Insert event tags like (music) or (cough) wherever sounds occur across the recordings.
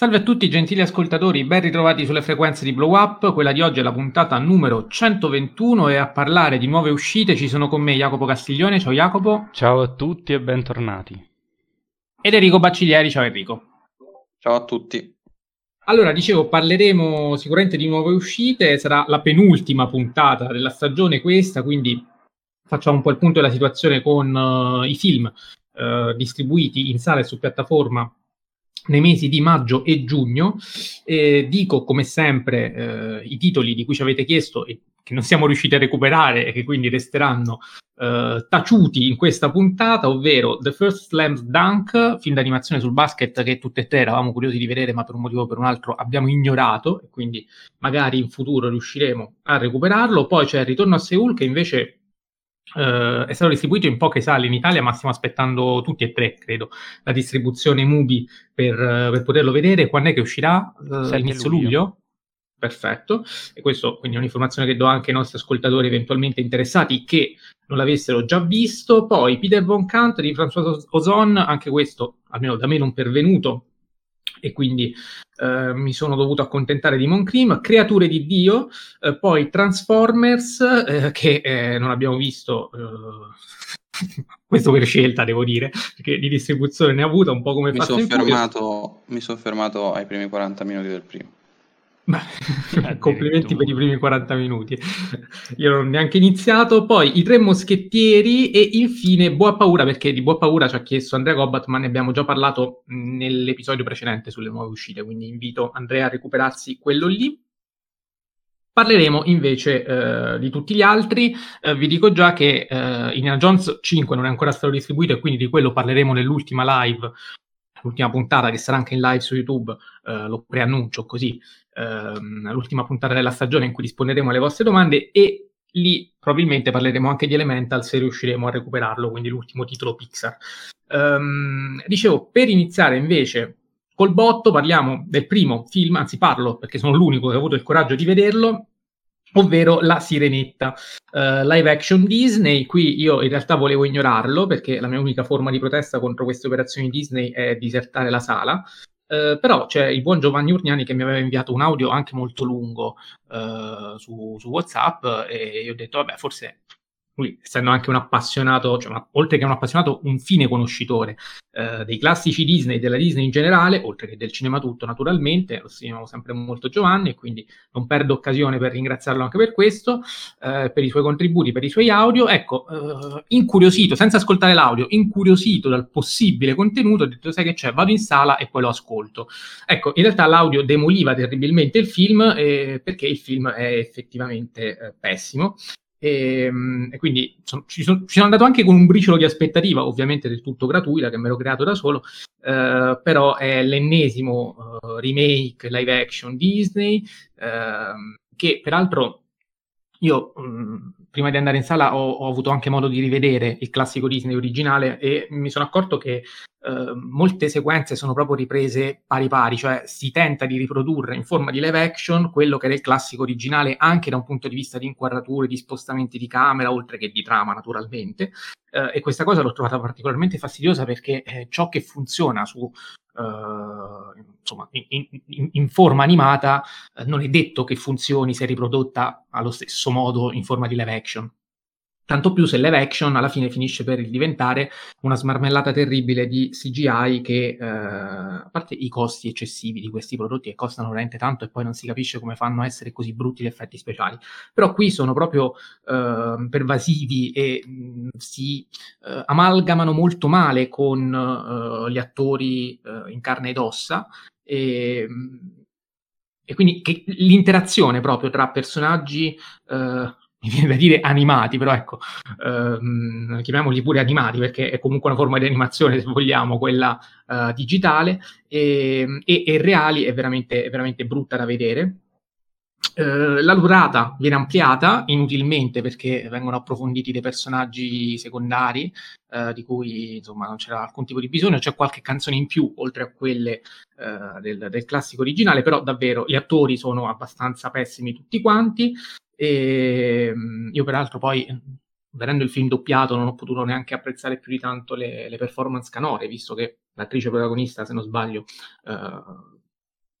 Salve a tutti gentili ascoltatori, ben ritrovati sulle frequenze di Blow Up. Quella di oggi è la puntata numero 121 e a parlare di nuove uscite ci sono con me Jacopo Castiglione. Ciao Jacopo. Ciao a tutti e bentornati. Ed Enrico Bacciglieri. Ciao Enrico. Ciao a tutti. Allora, dicevo, parleremo sicuramente di nuove uscite, sarà la penultima puntata della stagione questa, quindi facciamo un po' il punto della situazione con uh, i film uh, distribuiti in sala e su piattaforma nei mesi di maggio e giugno. Eh, dico come sempre eh, i titoli di cui ci avete chiesto e che non siamo riusciti a recuperare e che quindi resteranno eh, taciuti in questa puntata, ovvero The First Slam Dunk, film d'animazione sul basket che tutte e tre eravamo curiosi di vedere, ma per un motivo o per un altro abbiamo ignorato e quindi magari in futuro riusciremo a recuperarlo. Poi c'è il Ritorno a Seoul che invece Uh, è stato distribuito in poche sale in Italia, ma stiamo aspettando tutti e tre, credo, la distribuzione Mubi per, uh, per poterlo vedere. Quando è che uscirà? Uh, inizio luglio. luglio? Perfetto. E questo quindi è un'informazione che do anche ai nostri ascoltatori eventualmente interessati che non l'avessero già visto. Poi Peter Von Kant di François Ozon, anche questo, almeno da me non pervenuto, e quindi eh, mi sono dovuto accontentare di Moncrim, Creature di Dio, eh, poi Transformers, eh, che eh, non abbiamo visto, eh, (laughs) questo per scelta devo dire, perché di distribuzione ne ha avuta un po' come mi sono fermato, mi sono fermato ai primi 40 minuti del primo. Beh, (laughs) complimenti per i primi 40 minuti. Io non ho neanche iniziato. Poi i tre moschettieri e infine Boa Paura, perché di Boa Paura ci ha chiesto Andrea Gobbat, ma ne abbiamo già parlato nell'episodio precedente sulle nuove uscite, quindi invito Andrea a recuperarsi quello lì. Parleremo invece eh, di tutti gli altri. Eh, vi dico già che eh, Indiana Jones 5 non è ancora stato distribuito e quindi di quello parleremo nell'ultima live, l'ultima puntata che sarà anche in live su YouTube. Eh, lo preannuncio così ehm, l'ultima puntata della stagione in cui risponderemo alle vostre domande e lì probabilmente parleremo anche di Elemental se riusciremo a recuperarlo, quindi l'ultimo titolo Pixar. Um, dicevo, per iniziare invece col botto parliamo del primo film, anzi parlo perché sono l'unico che ha avuto il coraggio di vederlo, ovvero La Sirenetta, uh, live action Disney. Qui io in realtà volevo ignorarlo perché la mia unica forma di protesta contro queste operazioni Disney è disertare la sala. Eh, però c'è il buon Giovanni Urniani che mi aveva inviato un audio anche molto lungo uh, su, su, WhatsApp e io ho detto, vabbè, forse lui, essendo anche un appassionato, cioè una, oltre che un appassionato, un fine conoscitore eh, dei classici Disney, della Disney in generale, oltre che del cinema tutto naturalmente, lo stimiamo sempre molto Giovanni e quindi non perdo occasione per ringraziarlo anche per questo, eh, per i suoi contributi, per i suoi audio. Ecco, eh, incuriosito, senza ascoltare l'audio, incuriosito dal possibile contenuto, ho detto sai che c'è, vado in sala e poi lo ascolto. Ecco, in realtà l'audio demoliva terribilmente il film eh, perché il film è effettivamente eh, pessimo e, ehm, e quindi sono, ci, sono, ci, sono, andato anche con un briciolo di aspettativa, ovviamente del tutto gratuita, che me l'ho creato da solo, eh, però è l'ennesimo uh, remake live action Disney, eh, che peraltro io mh, mm, prima di andare in sala ho, ho, avuto anche modo di rivedere il classico Disney originale e mi sono accorto che eh, molte sequenze sono proprio riprese pari pari, cioè si tenta di riprodurre in forma di live action quello che era il classico originale anche da un punto di vista di inquadrature, di spostamenti di camera, oltre che di trama naturalmente. Eh, e questa cosa l'ho trovata particolarmente fastidiosa perché eh, ciò che funziona su Uh, insomma, in, in, in, forma animata, uh, non è detto che funzioni se riprodotta allo stesso modo in forma di live action. Tanto più se live action alla fine finisce per diventare una smarmellata terribile di CGI che, eh, a parte i costi eccessivi di questi prodotti che costano veramente tanto e poi non si capisce come fanno a essere così brutti gli effetti speciali, però qui sono proprio eh, pervasivi e mh, si eh, amalgamano molto male con eh, gli attori eh, in carne ed ossa e, e quindi l'interazione proprio tra personaggi eh, mi viene da dire animati, però ecco, ehm, chiamiamoli pure animati perché è comunque una forma di animazione, se vogliamo, quella uh, digitale, e, e, e, reali è veramente, è veramente brutta da vedere. Uh, la durata viene ampliata inutilmente perché vengono approfonditi dei personaggi secondari uh, di cui insomma non c'era alcun tipo di bisogno, c'è qualche canzone in più oltre a quelle uh, del, del, classico originale, però davvero gli attori sono abbastanza pessimi tutti quanti, e ehm, io peraltro poi, vedendo il film doppiato, non ho potuto neanche apprezzare più di tanto le, le performance canore, visto che l'attrice protagonista, se non sbaglio, uh,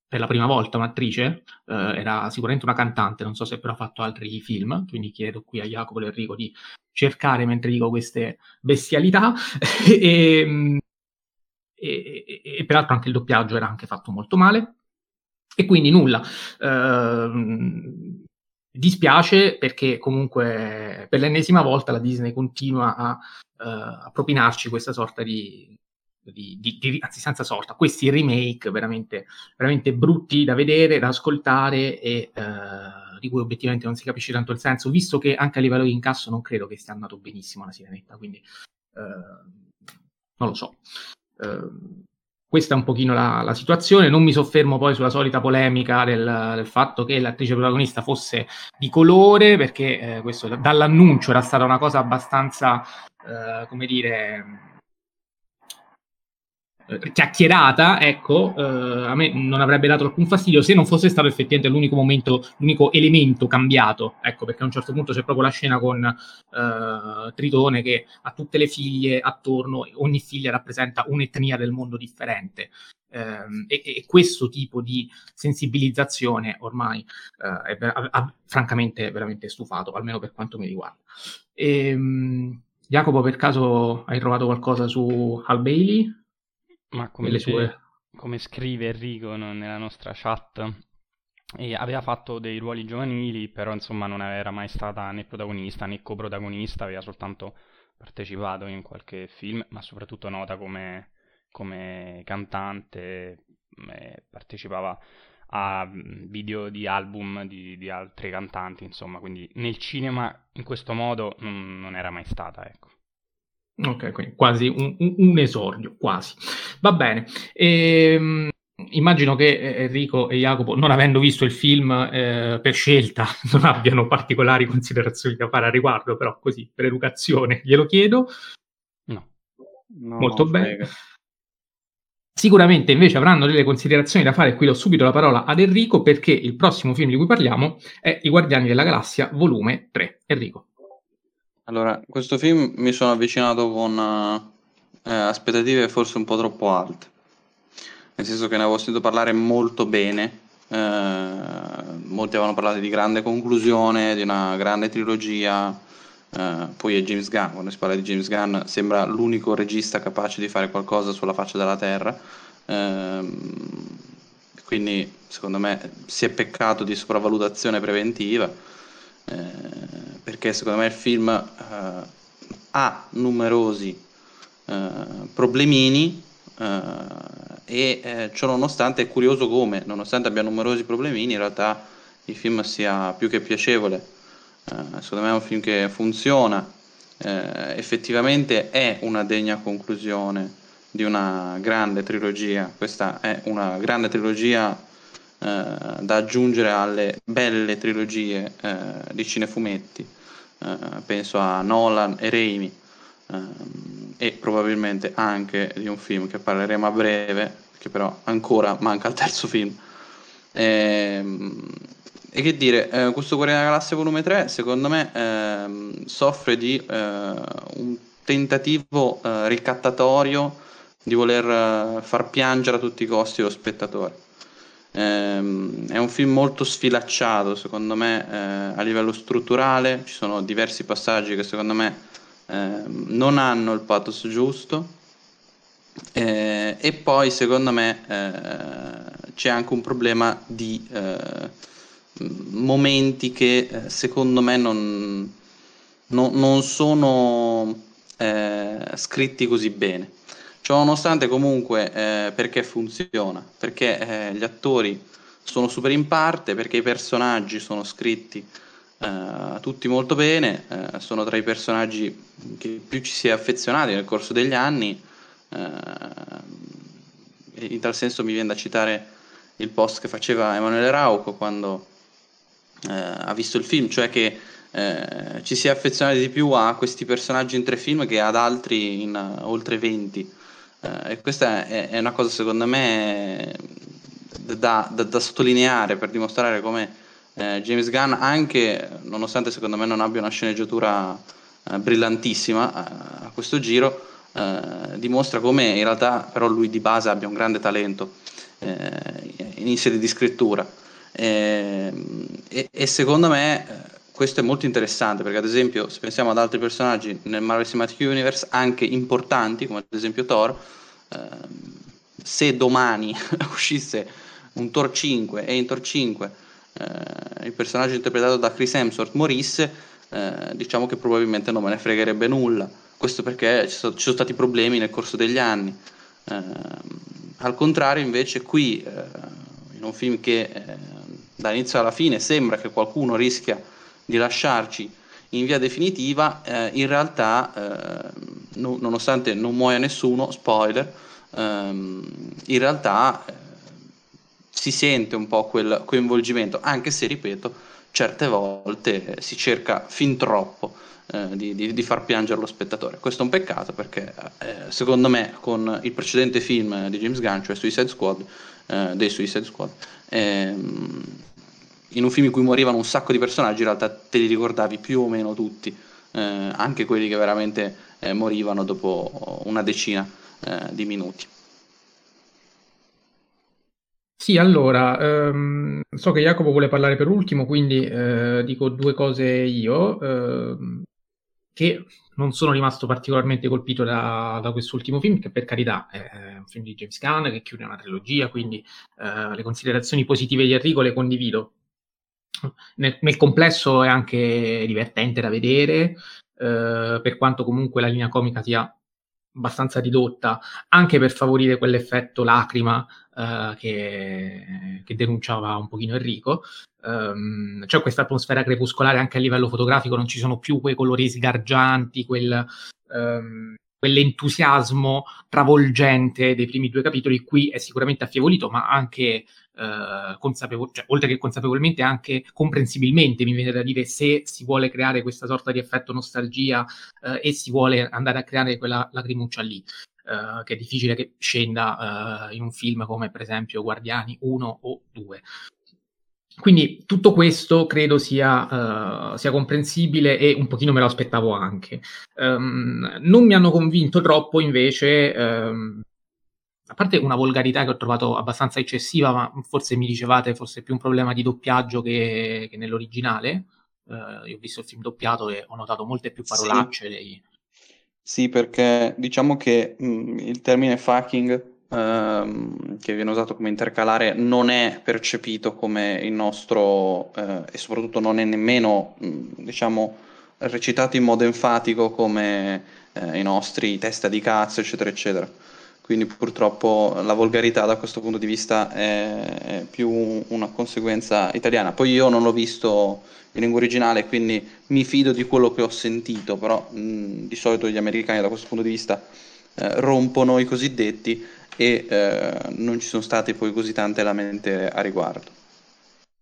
per la prima volta un'attrice, eh, era sicuramente una cantante, non so se però ha fatto altri film, quindi chiedo qui a Jacopo e Enrico di cercare mentre dico queste bestialità. (laughs) e, e, e, e, peraltro anche il doppiaggio era anche fatto molto male. E quindi nulla. Eh, dispiace perché comunque per l'ennesima volta la Disney continua a, uh, a propinarci questa sorta di, di, di, di, anzi senza sorta, questi remake veramente, veramente brutti da vedere, da ascoltare e uh, di cui obiettivamente non si capisce tanto il senso, visto che anche a livello di incasso non credo che stia andando benissimo la sirenetta, quindi uh, non lo so. Uh, questa è un pochino la, la, situazione. Non mi soffermo poi sulla solita polemica del, del fatto che l'attrice protagonista fosse di colore, perché eh, questo dall'annuncio era stata una cosa abbastanza, eh, come dire, eh, chiacchierata, ecco, eh, a me non avrebbe dato alcun fastidio se non fosse stato effettivamente l'unico momento, l'unico elemento cambiato, ecco, perché a un certo punto c'è proprio la scena con eh, Tritone che ha tutte le figlie attorno, ogni figlia rappresenta un'etnia del mondo differente. Eh, e, e, questo tipo di sensibilizzazione ormai eh, è, ha, ha, francamente veramente stufato, almeno per quanto mi riguarda. E, um, Jacopo, per caso hai trovato qualcosa su Hal Bailey? Ma come, dice, sue... come scrive Enrico no, nella nostra chat, e aveva fatto dei ruoli giovanili, però insomma non era mai stata né protagonista né coprotagonista, aveva soltanto partecipato in qualche film, ma soprattutto nota come, come cantante, partecipava a video di album di, di, altri cantanti, insomma, quindi nel cinema in questo modo non, non era mai stata, ecco. Ok, quindi quasi un, un, un esordio, quasi. Va bene. Ehm, immagino che eh, Enrico e Jacopo, non avendo visto il film eh, per scelta, (laughs) non abbiano particolari considerazioni da fare a riguardo, però così, per educazione, glielo chiedo. No. no Molto bene. Frega. Sicuramente invece avranno delle considerazioni da fare, qui do subito la parola ad Enrico perché il prossimo film di cui parliamo è I Guardiani della Galassia, volume 3. Enrico. Allora, questo film mi sono avvicinato con eh, aspettative forse un po' troppo alte, nel senso che ne avevo sentito parlare molto bene, eh, molti avevano parlato di grande conclusione, di una grande trilogia, eh, poi è James Gunn, quando si parla di James Gunn sembra l'unico regista capace di fare qualcosa sulla faccia della terra, ehm, quindi secondo me si è peccato di sopravvalutazione preventiva eh, perché secondo me il film eh, ha numerosi eh, problemini e ciò nonostante è curioso come, nonostante abbia numerosi problemini, in realtà il film sia più che piacevole. secondo me è un film che funziona, effettivamente è una degna conclusione di una grande trilogia. Questa è una grande trilogia eh, da aggiungere alle belle trilogie eh, di cinefumetti, eh, penso a Nolan e Raimi e probabilmente anche di un film che parleremo a breve, che però ancora manca il terzo film. E, ehm, e che dire, eh, questo Guardiani della Galassia volume 3 secondo me eh, soffre di eh, un tentativo ricattatorio di voler far piangere a tutti i costi lo spettatore. Ehm, è un film molto sfilacciato, secondo me, eh, a livello strutturale. Ci sono diversi passaggi che secondo me eh, non hanno il pathos giusto. Eh, e poi, secondo me, eh, c'è anche un problema di eh, momenti che eh, secondo me non, non, non sono scritti così bene. Ciononostante comunque eh, perché funziona? Perché eh, gli attori sono super in parte, perché i personaggi sono scritti eh, tutti molto bene, eh, sono tra i personaggi che più ci si è affezionati nel corso degli anni, eh, in tal senso mi viene da citare il post che faceva Emanuele Rauco quando eh, ha visto il film, cioè che ci si è affezionati di più a questi personaggi in tre film che ad altri in oltre 20 eh, e questa è, è, una cosa secondo me da, da, da sottolineare per dimostrare come eh, James Gunn, anche nonostante secondo me non abbia una sceneggiatura eh, brillantissima eh, a questo giro, eh, dimostra come in realtà però lui di base abbia un grande talento. Eh, in sede di scrittura. E, e, e secondo me questo è molto interessante perché ad esempio se pensiamo ad altri personaggi nel Marvel Cinematic Universe anche importanti come ad esempio Thor eh, se domani (laughs) uscisse un Thor 5 e in Thor 5 eh, il personaggio interpretato da Chris Hemsworth morisse eh, diciamo che probabilmente non me ne fregherebbe nulla. Questo perché ci sono, ci sono stati problemi nel corso degli anni. Eh, al contrario invece qui eh, in un film che eh, dall'inizio alla fine sembra che qualcuno rischia di lasciarci in via definitiva, eh, in realtà, eh, no, nonostante non muoia nessuno, spoiler, ehm, in realtà eh, si sente un po' quel coinvolgimento, anche se, ripeto, certe volte si cerca fin troppo eh, di, di, di, far piangere lo spettatore. Questo è un peccato perché, eh, secondo me, con il precedente film di James Gunn, cioè Suicide Squad, eh, dei Suicide Squad, ehm, in un film in cui morivano un sacco di personaggi, in realtà te li ricordavi più o meno tutti, eh, anche quelli che veramente eh, morivano dopo una decina eh, di minuti. Sì, allora, ehm, so che Jacopo vuole parlare per ultimo, quindi eh, dico due cose io, ehm, che non sono rimasto particolarmente colpito da, da quest'ultimo film, che per carità è un film di James Gunn che chiude una trilogia, quindi eh, le considerazioni positive di Enrico le condivido, nel, nel, complesso è anche divertente da vedere, eh, per quanto comunque la linea comica sia abbastanza ridotta, anche per favorire quell'effetto lacrima eh, che, che, denunciava un pochino Enrico. Um, c'è questa atmosfera crepuscolare anche a livello fotografico, non ci sono più quei colori sgargianti, quel, um, quell'entusiasmo travolgente dei primi due capitoli. Qui è sicuramente affievolito, ma anche eh, consapevol- cioè, oltre che consapevolmente, anche comprensibilmente, mi viene da dire, se si vuole creare questa sorta di effetto nostalgia eh, e si vuole andare a creare quella lacrimuccia lì. Uh, che è difficile che scenda uh, in un film come per esempio Guardiani 1 o 2. Quindi tutto questo credo sia, uh, sia, comprensibile e un pochino me lo aspettavo anche. Um, non mi hanno convinto troppo invece um, a parte una volgarità che ho trovato abbastanza eccessiva, ma forse mi dicevate fosse più un problema di doppiaggio che, che nell'originale. Uh, io ho visto il film doppiato e ho notato molte più parolacce. Sì, dei... sì perché diciamo che mh, mm, il termine fucking uh, che viene usato come intercalare non è percepito come il nostro uh, e soprattutto non è nemmeno mm, diciamo recitato in modo enfatico come eh, i nostri testa di cazzo eccetera eccetera quindi purtroppo la volgarità da questo punto di vista è, è più una conseguenza italiana. Poi io non l'ho visto in lingua originale, quindi mi fido di quello che ho sentito, però mh, di solito gli americani da questo punto di vista eh, rompono i cosiddetti e eh, non ci sono state poi così tante lamentele a riguardo.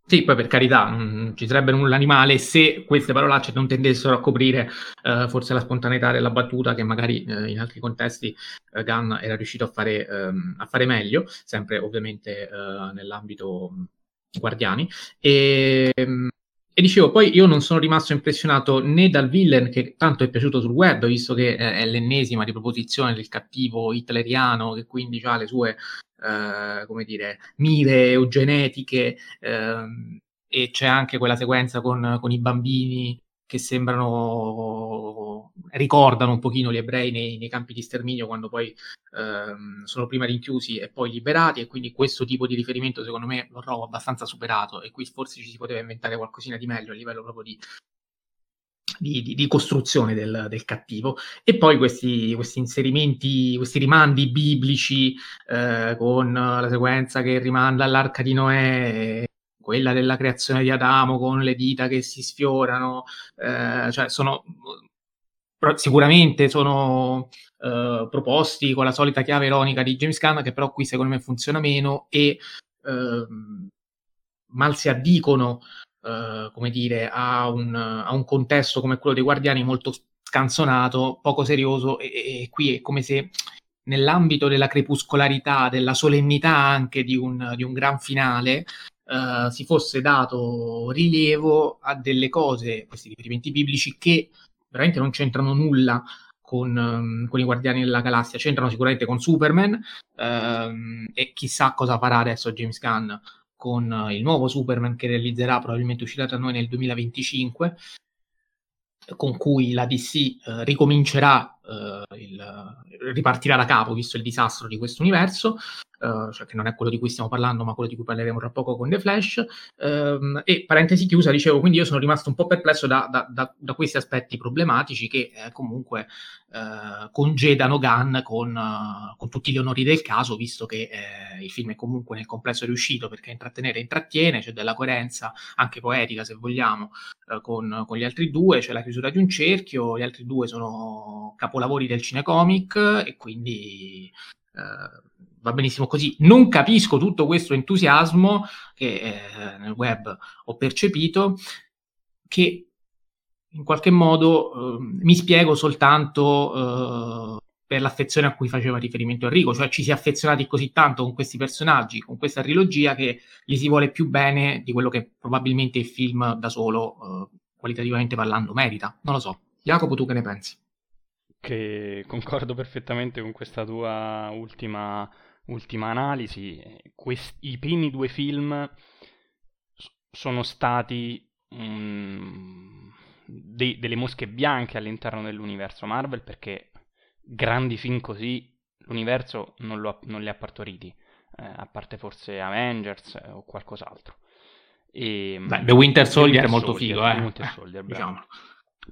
Sì, poi per carità, non ci sarebbe nulla animale se queste parolacce non tendessero a coprire eh, forse la spontaneità della battuta che magari eh, in altri contesti eh, Gunn era riuscito a fare, ehm, a fare meglio, sempre ovviamente eh, nell'ambito Guardiani. E, ehm, e dicevo, poi io non sono rimasto impressionato né dal villain che tanto è piaciuto sul web, visto che è l'ennesima riproposizione del cattivo hitleriano che quindi ha le sue eh, come dire, mire eugenetiche eh, e c'è anche quella sequenza con, con, i bambini che sembrano, ricordano un pochino gli ebrei nei, nei campi di sterminio quando poi ehm, sono prima rinchiusi e poi liberati e quindi questo tipo di riferimento secondo me lo trovo abbastanza superato e qui forse ci si poteva inventare qualcosina di meglio a livello proprio di di, di, di costruzione del, del, cattivo. E poi questi, questi, inserimenti, questi rimandi biblici eh, con la sequenza che rimanda all'arca di Noè, quella della creazione di Adamo con le dita che si sfiorano, eh, cioè sono sicuramente sono eh, proposti con la solita chiave ironica di James Gunn, che però qui secondo me funziona meno e ehm, mal si addicono eh, come dire, a un, a un, contesto come quello dei Guardiani molto scanzonato, poco serioso e, e qui è come se nell'ambito della crepuscolarità, della solennità anche di un, di un gran finale, uh, si fosse dato rilievo a delle cose, questi riferimenti biblici, che veramente non c'entrano nulla con, um, con, i Guardiani della Galassia, c'entrano sicuramente con Superman um, e chissà cosa farà adesso James Gunn con uh, il nuovo Superman che realizzerà, probabilmente uscirà tra noi nel 2025, con cui la DC uh, ricomincerà, uh, il, ripartirà da capo, visto il disastro di questo universo, Uh, cioè che non è quello di cui stiamo parlando, ma quello di cui parleremo tra poco con The Flash. Uh, e parentesi chiusa, dicevo, quindi io sono rimasto un po' perplesso da, da, da, da questi aspetti problematici che eh, comunque uh, congedano Gunn con, con, tutti gli onori del caso, visto che eh, il film è comunque nel complesso riuscito perché intrattenere intrattiene, c'è della coerenza anche poetica, se vogliamo, eh, con, con, gli altri due, c'è la chiusura di un cerchio, gli altri due sono capolavori del cinecomic e quindi va benissimo così. Non capisco tutto questo entusiasmo che eh, nel web ho percepito, che in qualche modo eh, mi spiego soltanto eh, per l'affezione a cui faceva riferimento Enrico, cioè ci si è affezionati così tanto con questi personaggi, con questa trilogia, che gli si vuole più bene di quello che probabilmente il film da solo, eh, qualitativamente parlando, merita. Non lo so. Jacopo, tu che ne pensi? Che concordo perfettamente con questa tua ultima ultima analisi, quest- i primi due film sono stati um, dei- delle mosche bianche all'interno dell'universo Marvel perché grandi film così l'universo non, ha- non li ha partoriti, eh, a parte forse Avengers eh, o qualcos'altro. E, Beh, The Winter Soldier è molto Soldier, figo, eh. Winter Soldier, (laughs) diciamo.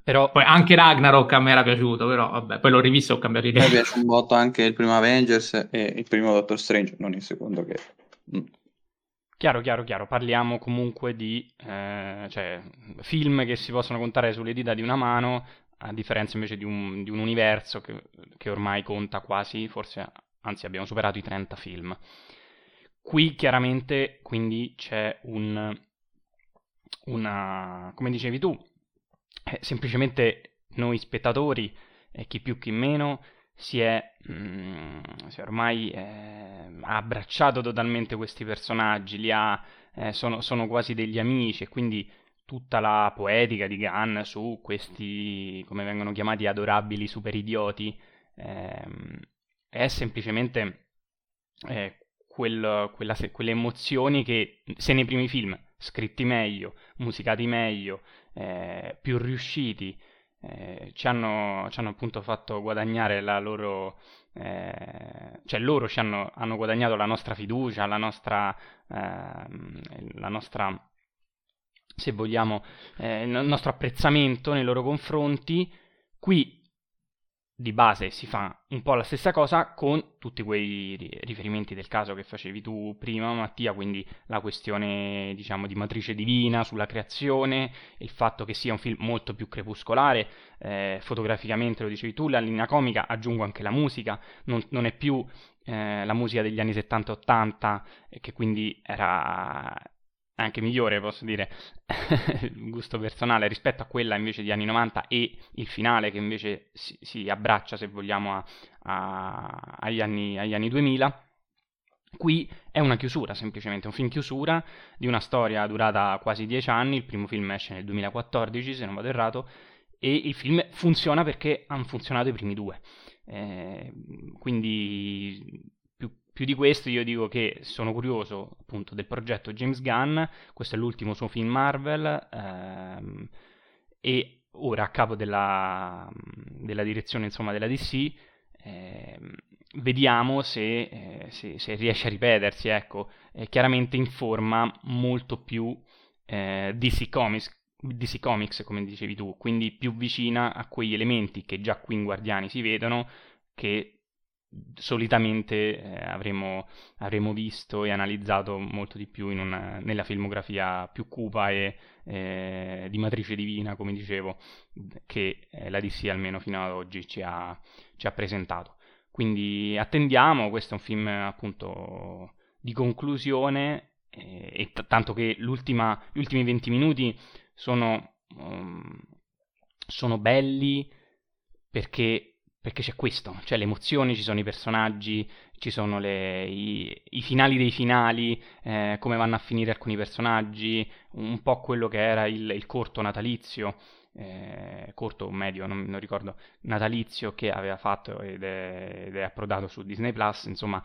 Però... Poi anche Ragnarok a me era piaciuto, però vabbè, poi l'ho rivisto e ho cambiato idea. Mi piace un botto anche il primo Avengers e il primo Doctor Strange, non il secondo che... Mm. Chiaro, chiaro, chiaro. Parliamo comunque di eh, cioè, film che si possono contare sulle dita di una mano, a differenza invece di un, di un universo che, che, ormai conta quasi, forse, anzi abbiamo superato i 30 film. Qui chiaramente quindi c'è un, una, come dicevi tu, eh, semplicemente noi spettatori, eh, chi più chi meno, si è, mm, si è ormai eh, abbracciato totalmente questi personaggi, ha, eh, sono, sono, quasi degli amici e quindi tutta la poetica di Gunn su questi, come vengono chiamati, adorabili superidioti, ehm, è semplicemente eh, quel, quella, quelle emozioni che se nei primi film scritti meglio, musicati meglio, eh, più riusciti, eh, ci, hanno, ci, hanno, appunto fatto guadagnare la loro, eh, cioè loro ci hanno, hanno, guadagnato la nostra fiducia, la nostra, ehm, la nostra se vogliamo, eh, il nostro apprezzamento nei loro confronti. Qui di base si fa un po' la stessa cosa con tutti quei riferimenti del caso che facevi tu prima, Mattia, quindi la questione, diciamo, di matrice divina sulla creazione, il fatto che sia un film molto più crepuscolare, eh, fotograficamente lo dicevi tu, la linea comica, aggiungo anche la musica, non, non è più eh, la musica degli anni 70-80, che quindi era anche migliore, posso dire, (laughs) gusto personale rispetto a quella invece di anni 90 e il finale che invece si, si abbraccia, se vogliamo, a, a, agli, anni, agli anni 2000. Qui è una chiusura, semplicemente un film chiusura di una storia durata quasi dieci anni. Il primo film esce nel 2014, se non vado errato, e il film funziona perché hanno funzionato i primi due. Eh, quindi più di questo io dico che sono curioso appunto del progetto James Gunn, questo è l'ultimo suo film Marvel ehm, e ora a capo della, della direzione insomma della DC ehm, vediamo se, eh, se, se, riesce a ripetersi, ecco, eh, chiaramente in forma molto più eh, DC Comics, DC Comics, come dicevi tu, quindi più vicina a quegli elementi che già qui in Guardiani si vedono, che solitamente eh, avremo, avremo, visto e analizzato molto di più una, nella filmografia più cupa e eh, di matrice divina, come dicevo, che eh, la DC almeno fino ad oggi ci ha, ci ha, presentato. Quindi attendiamo, questo è un film appunto di conclusione, eh, e t- tanto che gli ultimi 20 minuti sono, um, sono belli perché perché c'è questo, c'è le emozioni, ci sono i personaggi, ci sono le, i, i, finali dei finali, eh, come vanno a finire alcuni personaggi, un po' quello che era il, il corto natalizio, eh, corto o medio, non, non, ricordo, natalizio che aveva fatto ed è, ed è approdato su Disney Plus, insomma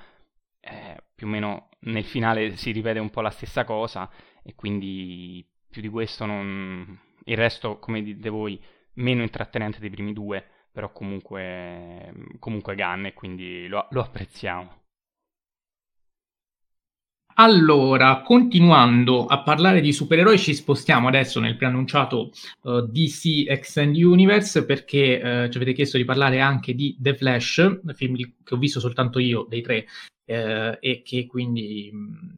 eh, più o meno nel finale si ripete un po' la stessa cosa e quindi più di questo non... il resto, come dite voi, meno intrattenente dei primi due, però comunque, comunque Gun e quindi lo, lo apprezziamo. Allora, continuando a parlare di supereroi, ci spostiamo adesso nel preannunciato uh, DC Extend Universe perché uh, ci avete chiesto di parlare anche di The Flash, film che ho visto soltanto io dei tre uh, e che quindi mh,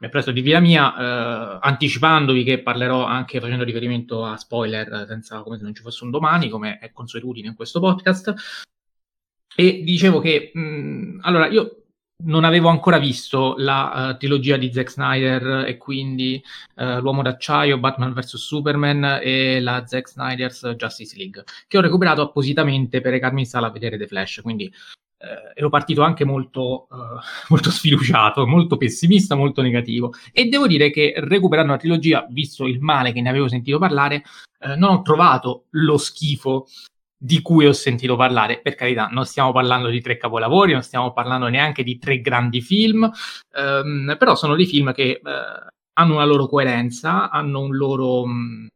mi ha preso di via mia, anticipandovi che parlerò anche facendo riferimento a spoiler senza come se non ci fosse un domani, come è consuetudine in questo podcast. E dicevo che, mh, mm, allora, io non avevo ancora visto la uh, trilogia di Zack Snyder e quindi uh, L'Uomo d'Acciaio, Batman vs Superman e la Zack Snyder's Justice League, che ho recuperato appositamente per recarmi in sala a vedere The Flash, quindi uh, ero partito anche molto, (laughs) molto sfiduciato, molto pessimista, molto negativo e devo dire che recuperando la trilogia, visto il male che ne avevo sentito parlare, non ho trovato lo schifo di cui ho sentito parlare. Per carità, non stiamo parlando di tre capolavori, non stiamo parlando neanche di tre grandi film, ehm, però sono dei film che eh, hanno una loro coerenza, hanno un loro... Mh, mm,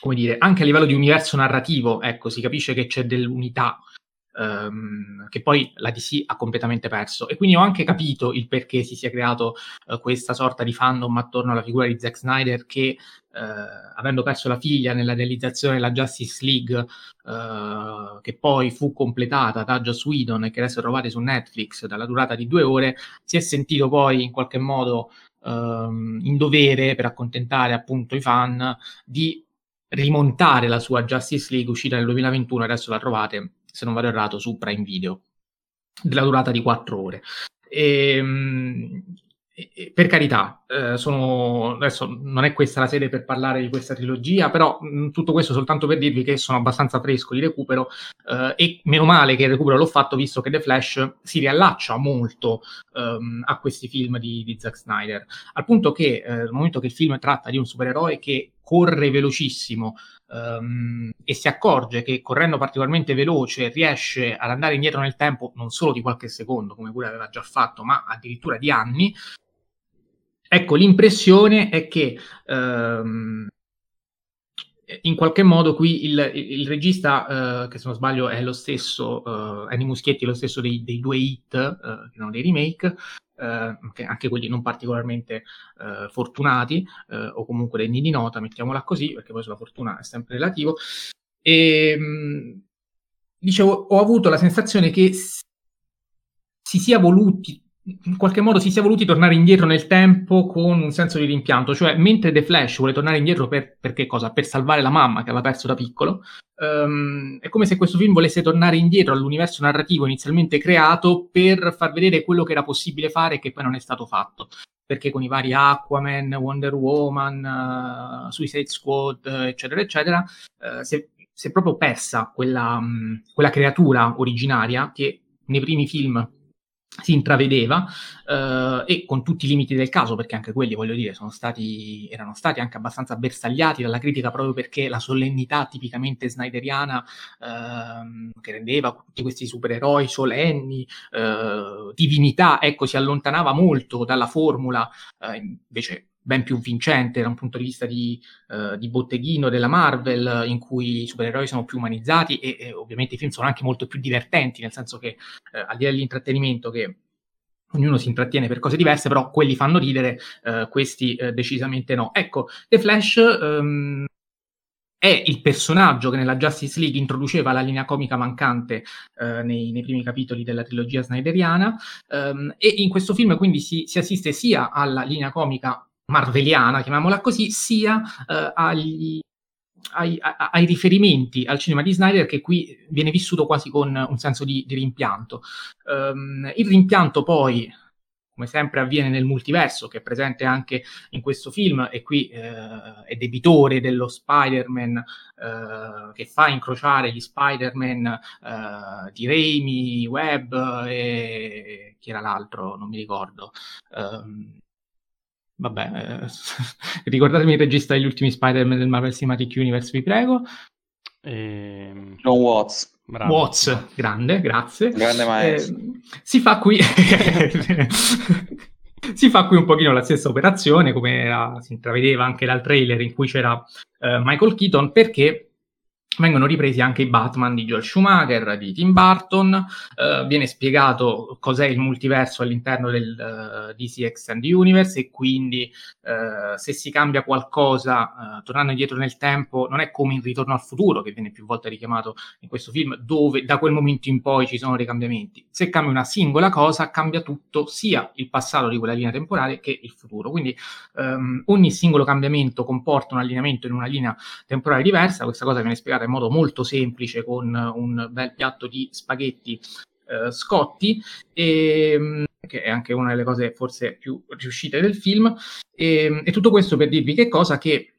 come dire, anche a livello di universo narrativo, ecco, si capisce che c'è dell'unità ehm, che poi la DC ha completamente perso. E quindi ho anche capito il perché si sia creato eh, questa sorta di fandom attorno alla figura di Zack Snyder che, eh, avendo perso la figlia nella realizzazione della Justice League, eh, che poi fu completata da Joss Whedon e che adesso trovate su Netflix dalla durata di due ore, si è sentito poi in qualche modo ehm, in dovere per accontentare appunto i fan di rimontare la sua Justice League uscita nel 2021, adesso la trovate se non vado errato, su Prime Video, della durata di 4 ore. Ehm, e, per carità, eh, sono, adesso non è questa la sede per parlare di questa trilogia, però mh, tutto questo soltanto per dirvi che sono abbastanza fresco di recupero eh, e meno male che il recupero l'ho fatto visto che The Flash si riallaccia molto ehm, a questi film di, di, Zack Snyder, al punto che eh, momento che il film tratta di un supereroe che corre velocissimo, um, e si accorge che correndo particolarmente veloce riesce ad andare indietro nel tempo non solo di qualche secondo, come pure aveva già fatto, ma addirittura di anni, ecco l'impressione è che um, in qualche modo qui il, il regista, uh, che se non sbaglio è lo stesso, uh, Annie Muschietti è lo stesso dei, dei due hit, uh, che sono dei remake, eh, anche quelli non particolarmente eh, fortunati eh, o comunque degni di nota, mettiamola così, perché poi sulla fortuna è sempre relativo. E mh, dicevo, ho avuto la sensazione che si sia voluti in qualche modo si sia voluti tornare indietro nel tempo con un senso di rimpianto, cioè mentre The Flash vuole tornare indietro per, per che cosa? Per salvare la mamma che aveva perso da piccolo, um, è come se questo film volesse tornare indietro all'universo narrativo inizialmente creato per far vedere quello che era possibile fare e che poi non è stato fatto. Perché con i vari Aquaman, Wonder Woman, uh, Suicide Squad, eccetera, eccetera, uh, si, è, si, è, proprio persa quella, um, quella creatura originaria che nei primi film si intravedeva eh, e con tutti i limiti del caso perché anche quelli voglio dire stati erano stati anche abbastanza bersagliati dalla critica proprio perché la solennità tipicamente snyderiana eh, che rendeva tutti questi supereroi solenni eh, divinità ecco si allontanava molto dalla formula eh, invece ben più vincente da un punto di vista di, uh, di, botteghino della Marvel, in cui i supereroi sono più umanizzati e, e, ovviamente i film sono anche molto più divertenti, nel senso che uh, al di là dell'intrattenimento che ognuno si intrattiene per cose diverse, però quelli fanno ridere, uh, questi decisamente no. Ecco, The Flash um, è il personaggio che nella Justice League introduceva la linea comica mancante eh, nei, nei, primi capitoli della trilogia snyderiana um, e in questo film quindi si, si, assiste sia alla linea comica marveliana, chiamiamola così, sia eh, agli, ai, ai, riferimenti al cinema di Snyder che qui viene vissuto quasi con un senso di, di rimpianto. Um, il rimpianto poi, come sempre avviene nel multiverso, che è presente anche in questo film, e qui eh, è debitore dello Spider-Man eh, che fa incrociare gli Spider-Man eh, di Raimi, Webb e chi era l'altro, non mi ricordo. Um, vabbè, eh, (laughs) ricordatemi il regista degli ultimi Spider-Man del Marvel Cinematic Universe, vi prego. E... Ehm, John Watts. Bravo. Watts, grande, grazie. Grande maestro. Eh, si fa qui... (laughs) si fa qui un pochino la stessa operazione, come era, si intravedeva anche dal trailer in cui c'era eh, Michael Keaton, perché vengono ripresi anche i Batman di Joel Schumacher, di Tim Burton, uh, viene spiegato cos'è il multiverso all'interno del uh, eh, DC Extended Universe e quindi uh, se si cambia qualcosa tornando indietro nel tempo non è come in Ritorno al futuro che viene più volte richiamato in questo film dove da quel momento in poi ci sono dei cambiamenti. Se cambia una singola cosa cambia tutto sia il passato di quella linea temporale che il futuro. Quindi um, ogni singolo cambiamento comporta un allineamento in una linea temporale diversa, questa cosa viene spiegata in modo molto semplice con un bel piatto di spaghetti eh, scotti, e, ehm, che è anche una delle cose forse più riuscite del film. E, ehm, e tutto questo per dirvi che cosa? Che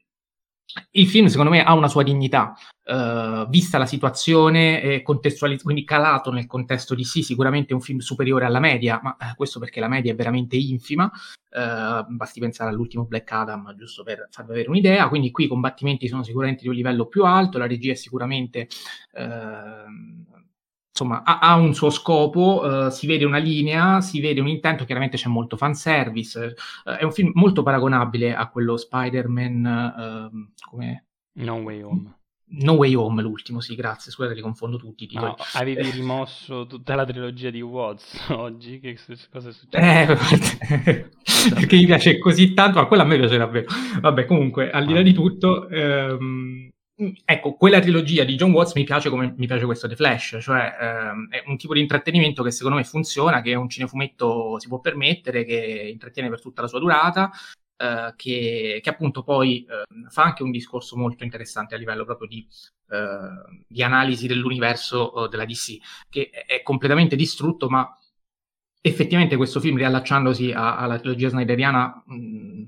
il film secondo me ha una sua dignità, uh, vista la situazione, contestualizzato, quindi calato nel contesto di sì, sicuramente è un film superiore alla media, ma uh, questo perché la media è veramente infima, uh, basti pensare all'ultimo Black Adam, giusto per farvi avere un'idea, quindi qui i combattimenti sono sicuramente di un livello più alto, la regia è sicuramente ehm, insomma, ha, ha, un suo scopo, uh, si vede una linea, si vede un intento, chiaramente c'è molto fanservice. Uh, è un film molto paragonabile a quello Spider-Man uh, come... No Way Home. No Way Home, l'ultimo, sì, grazie. Scusate, li confondo tutti. No, avevi rimosso tutta la trilogia di Watts (laughs) oggi? Che cosa è successo? Eh, (laughs) perché mi piace così tanto, ma quello a me piace davvero. Vabbè, comunque, al di là di tutto, ehm, ecco, quella trilogia di John Watts mi piace come mi piace questo The Flash, cioè ehm, è un tipo di intrattenimento che secondo me funziona, che un cinefumetto si può permettere, che intrattiene per tutta la sua durata, eh, che, che, appunto poi eh, fa anche un discorso molto interessante a livello proprio di, eh, di analisi dell'universo eh, della DC, che è, completamente distrutto, ma effettivamente questo film, riallacciandosi a, alla trilogia snyderiana, mh,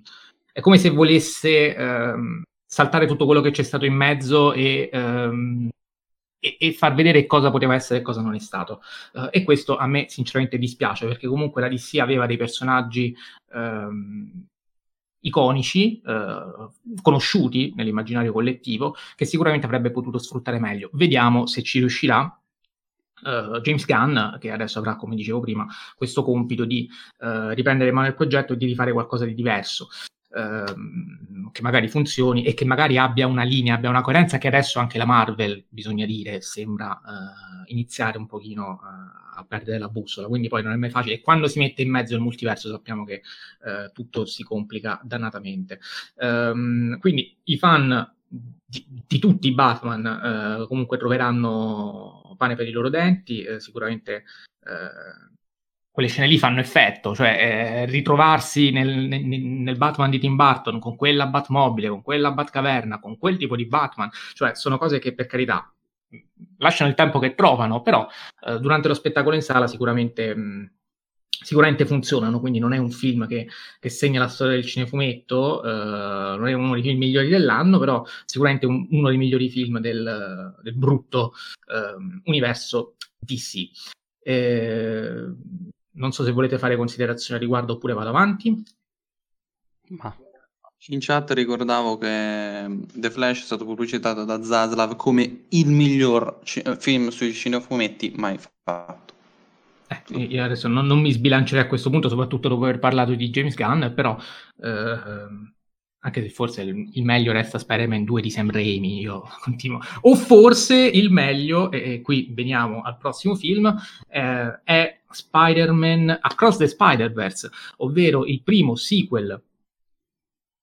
è come se volesse ehm, saltare tutto quello che c'è stato in mezzo e, um, e, e, far vedere cosa poteva essere e cosa non è stato. Uh, e questo a me sinceramente dispiace perché comunque la DC aveva dei personaggi um, iconici, uh, conosciuti nell'immaginario collettivo, che sicuramente avrebbe potuto sfruttare meglio. Vediamo se ci riuscirà. Uh, James Gunn, che adesso avrà, come dicevo prima, questo compito di uh, riprendere in mano il progetto e di rifare qualcosa di diverso ehm, che magari funzioni e che magari abbia una linea, abbia una coerenza che adesso anche la Marvel, bisogna dire, sembra eh, iniziare un pochino eh, a perdere la bussola, quindi poi non è mai facile. E quando si mette in mezzo il multiverso sappiamo che eh, tutto si complica dannatamente. Um, quindi i fan di, di tutti i Batman eh, comunque troveranno pane per i loro denti, eh, sicuramente eh, quelle scene lì fanno effetto, cioè eh, ritrovarsi nel, nel, nel, Batman di Tim Burton con quella Batmobile, con quella Batcaverna, con quel tipo di Batman, cioè sono cose che per carità lasciano il tempo che trovano, però eh, durante lo spettacolo in sala sicuramente, mh, sicuramente funzionano, quindi non è un film che, che segna la storia del cinefumetto, eh, non è uno dei film migliori dell'anno, però sicuramente un, uno dei migliori film del, del brutto ehm, universo DC. Eh, non so se volete fare considerazioni a riguardo oppure vado avanti. Ma in chat ricordavo che mm, The Flash è stato pubblicitato da Zaslav come il miglior ci- film sui cinefumetti mai fatto. Eh, io adesso non, non, mi sbilancerei a questo punto, soprattutto dopo aver parlato di James Gunn, però eh, anche se forse il, il, meglio resta Spider-Man 2 di Sam Raimi, io (laughs) continuo. O forse il meglio, e, e qui veniamo al prossimo film, eh, è Spider-Man Across the Spider-Verse, ovvero il primo sequel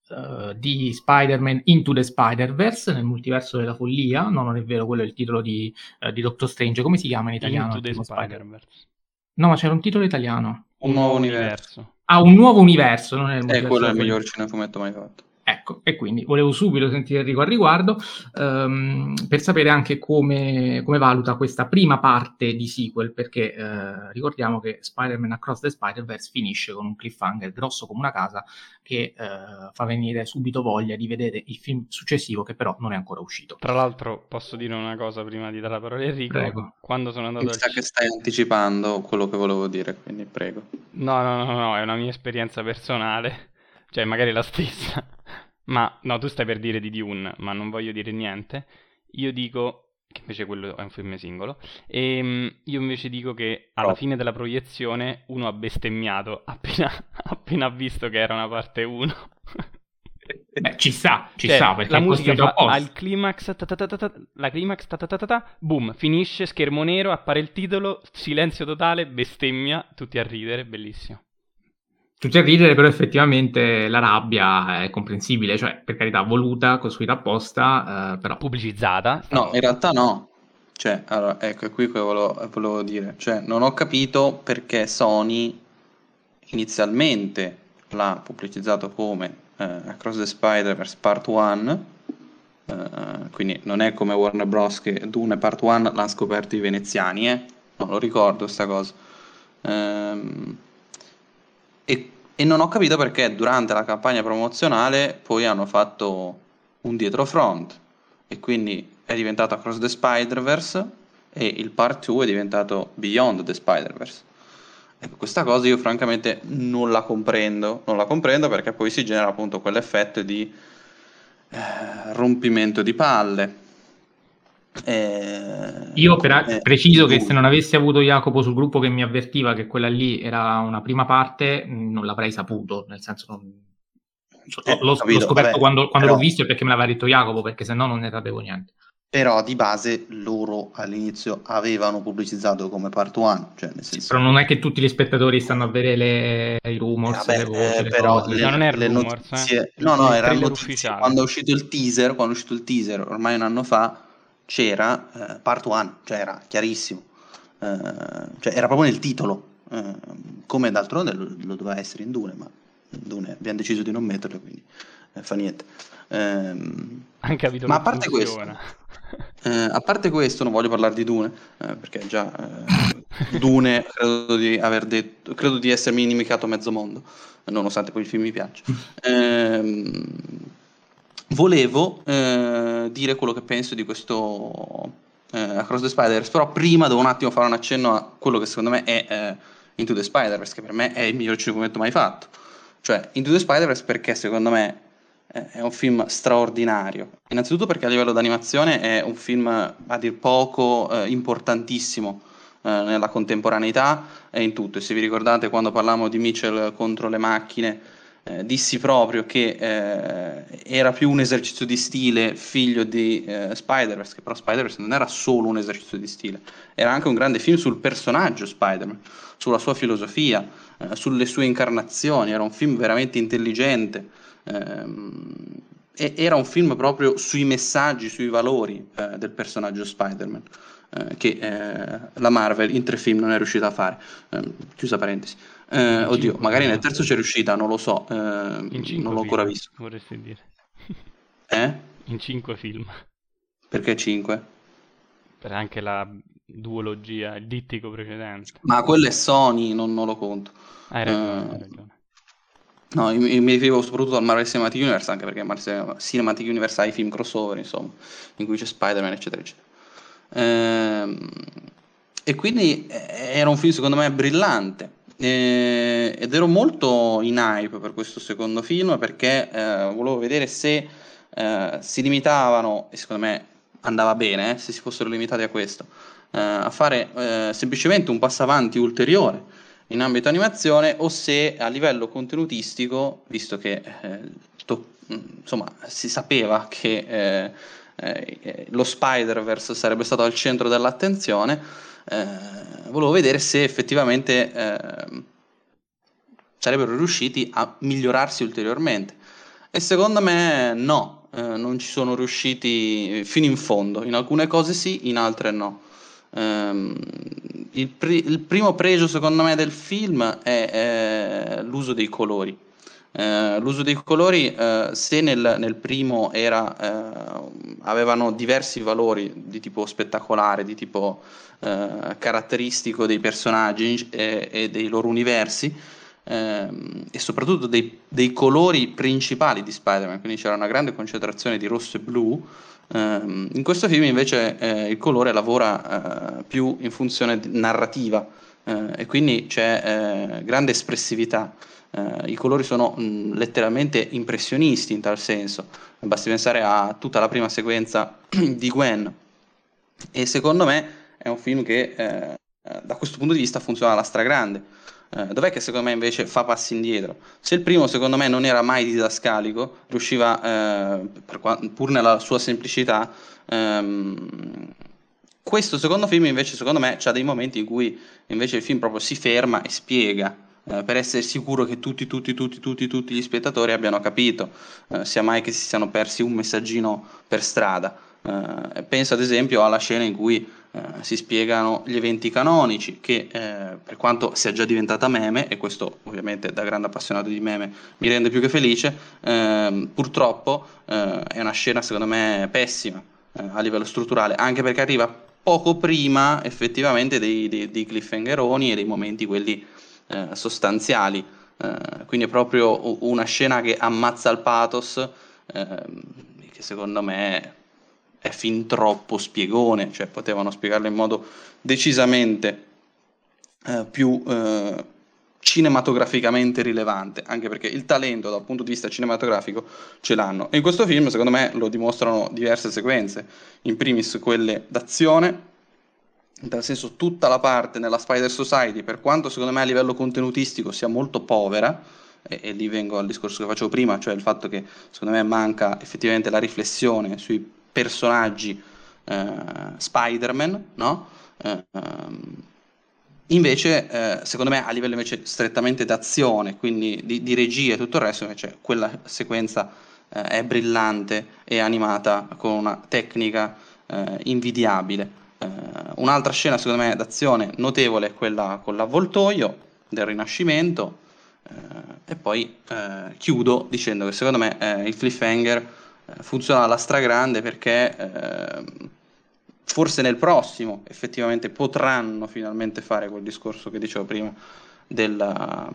uh, di Spider-Man Into the Spider-Verse nel multiverso della follia. No, non è vero, quello è il titolo di, uh, di Doctor Strange. Come si chiama in italiano? Into the Spider-Verse. No, ma c'era un titolo italiano. Un nuovo universo. Ah, un nuovo universo, non è il multiverso. Eh, quello è il miglior cinefumetto mai fatto. Ecco, e quindi volevo subito sentire Enrico al riguardo um, per sapere anche come, come, valuta questa prima parte di sequel, perché uh, ricordiamo che Spider-Man Across the Spider-Verse finisce con un cliffhanger grosso come una casa che uh, fa venire subito voglia di vedere il film successivo che però non è ancora uscito. Tra l'altro posso dire una cosa prima di dare la parola a Enrico? Prego. Quando sono andato... Mi sa al... che stai anticipando quello che volevo dire, quindi prego. No, no, no, no, è una mia esperienza personale cioè magari la stessa, ma no, tu stai per dire di Dune, ma non voglio dire niente. Io dico che invece quello è un film singolo. E ehm, io invece dico che alla oh. fine della proiezione uno ha bestemmiato appena, (laughs) appena ha visto che era una parte 1. Beh, ci sta, ci cioè, sta perché la musica fa, ha il climax, ta ta ta la climax, boom, finisce, schermo nero, appare il titolo, silenzio totale, bestemmia, tutti a ridere, bellissimo. Tutti a ridere, però effettivamente la rabbia è comprensibile, cioè per carità voluta, costruita apposta, eh, però... Pubblicizzata. No, in realtà no. Cioè, allora, ecco, è qui che volevo, volevo dire. Cioè, non ho capito perché Sony inizialmente l'ha pubblicizzato come eh, Across the Spider-Verse Part 1, eh, quindi non è come Warner Bros. che Dune Part 1 l'hanno scoperto i veneziani, eh? non lo ricordo sta cosa. Ehm, e, e non ho capito perché durante la campagna promozionale poi hanno fatto un dietro front e quindi è diventato Across the Spider-Verse e il part 2 è diventato Beyond the Spider-Verse. Ecco, questa cosa io francamente non la comprendo, non la comprendo perché poi si genera appunto quell'effetto di eh, rompimento di palle. Eh, io per, eh, preciso che se non avessi avuto Jacopo sul gruppo che mi avvertiva che quella lì era una prima parte, non l'avrei saputo, nel senso non, eh, l'ho, l'ho, scoperto Vabbè, quando, quando però... l'ho visto perché me l'aveva detto Jacopo, perché se no non ne sapevo niente. Però di base loro all'inizio avevano pubblicizzato come part 1. Cioè nel senso... Sì, però non è che tutti gli spettatori stanno a vedere le, i rumors, Vabbè, le voci, eh, le però cose. Le, non è le rumors, notizie... eh. No, no, era notizie. Quando è uscito il teaser, quando è uscito il teaser, ormai un anno fa, c'era eh, part 1, cioè era chiarissimo. Eh, cioè era proprio nel titolo. Eh, come d'altronde lo, lo, doveva essere in Dune, ma in Dune abbiamo deciso di non metterlo, quindi eh, fa niente. Ehm, Anche ma a parte questo, eh, a parte questo, non voglio parlare di Dune, eh, perché già Dune (laughs) credo di aver detto, credo di essermi inimicato mezzo mondo, nonostante poi il film mi piaccia. Volevo eh, dire quello che penso di questo eh, Across the Spiders, però prima devo un attimo fare un accenno a quello che secondo me è eh, Into the Spider-Verse, che per me è il miglior cinquecento mai fatto. Cioè, Into the Spider-Verse perché secondo me è un film straordinario. Innanzitutto perché a livello d'animazione è un film a dir poco eh, importantissimo eh, nella contemporaneità e in tutto. E se vi ricordate quando parlavamo di Mitchell contro le macchine, eh, dissi proprio che eh, era più un esercizio di stile figlio di eh, Spider-Verse, che però Spider-Verse non era solo un esercizio di stile, era anche un grande film sul personaggio Spider-Man, sulla sua filosofia, eh, sulle sue incarnazioni, era un film veramente intelligente Ehm, era un film proprio sui messaggi, sui valori eh, del personaggio Spider-Man, eh, che eh, la Marvel in tre film non è riuscita a fare. Ehm, chiusa parentesi. Eh, oddio, magari nel terzo c'è riuscita, non lo so, ehm, non l'ho ancora visto. Vorresti dire. (laughs) Eh? In cinque film. Perché cinque? Per anche la duologia, il dittico precedente. Ma quello è Sony, non, non lo conto. Hai ragione, hai ragione. No, mi, mi riferivo soprattutto al Marvel Cinematic Universe, anche perché Marvel Cinematic Universe ha i film crossover, insomma, in cui c'è Spider-Man, eccetera, eccetera. Ehm, e quindi eh, era un film secondo me brillante. Eh, ed ero molto in hype per questo secondo film perché eh, volevo vedere se eh, si limitavano, e secondo me andava bene, eh, se si fossero limitati a questo, eh, a fare semplicemente un passo avanti ulteriore in ambito animazione o se a livello contenutistico, visto che eh, to- insomma, si sapeva che eh, eh, lo Spider-Verse sarebbe stato al centro dell'attenzione, eh, volevo vedere se effettivamente eh, sarebbero riusciti a migliorarsi ulteriormente. E secondo me no, eh, non ci sono riusciti fino in fondo, in alcune cose sì, in altre no. Um, il, pri- il, primo pregio secondo me del film è, è l'uso dei colori. Uh, l'uso dei colori, uh, se nel, nel, primo era, uh, avevano diversi valori di tipo spettacolare, di tipo caratteristico dei personaggi e, e dei loro universi, ehm, e soprattutto dei, dei, colori principali di Spider-Man, quindi c'era una grande concentrazione di rosso e blu, Uh, in questo film invece eh, il colore lavora più in funzione narrativa e quindi c'è eh, grande espressività eh, i colori sono mh, letteralmente impressionisti in tal senso, basti pensare a tutta la prima sequenza (clears throat) di Gwen e secondo me è un film che eh, da questo punto di vista funziona alla stragrande. Eh, dov'è che secondo me invece fa passi indietro? Se il primo secondo me non era mai didascalico, riusciva, eh, qua- pur nella sua semplicità, ehm, questo secondo film invece secondo me ha dei momenti in cui invece il film proprio si ferma e spiega eh, per essere sicuro che tutti, tutti, tutti, tutti, tutti gli spettatori abbiano capito, eh, sia mai che si siano persi un messaggino per strada. Eh, penso ad esempio alla scena in cui eh, si spiegano gli eventi canonici che eh, per quanto sia già diventata meme, e questo ovviamente da grande appassionato di meme mi rende più che felice, ehm, purtroppo è una scena secondo me pessima a livello strutturale, anche perché arriva poco prima effettivamente dei, dei, dei cliffhangeroni e dei momenti quelli eh, sostanziali. Eh, quindi è proprio una scena che ammazza il pathos, eh, che secondo me è fin troppo spiegone, cioè potevano spiegarlo in modo decisamente eh, più eh, cinematograficamente rilevante, anche perché il talento dal punto di vista cinematografico ce l'hanno. E in questo film, secondo me, lo dimostrano diverse sequenze, in primis quelle d'azione, nel senso tutta la parte nella Spider Society, per quanto secondo me a livello contenutistico sia molto povera, e, e lì vengo al discorso che facevo prima, cioè il fatto che secondo me manca effettivamente la riflessione sui personaggi eh, Spider-Man, no? Eh, ehm, invece, eh, secondo me, a livello invece strettamente d'azione, quindi di, di, regia e tutto il resto, invece quella sequenza eh, è brillante e animata con una tecnica eh, invidiabile. Eh, un'altra scena, secondo me, d'azione notevole è quella con l'avvoltoio del Rinascimento. e poi chiudo dicendo che secondo me il cliffhanger funziona alla stragrande perché eh, forse nel prossimo effettivamente potranno finalmente fare quel discorso che dicevo prima della,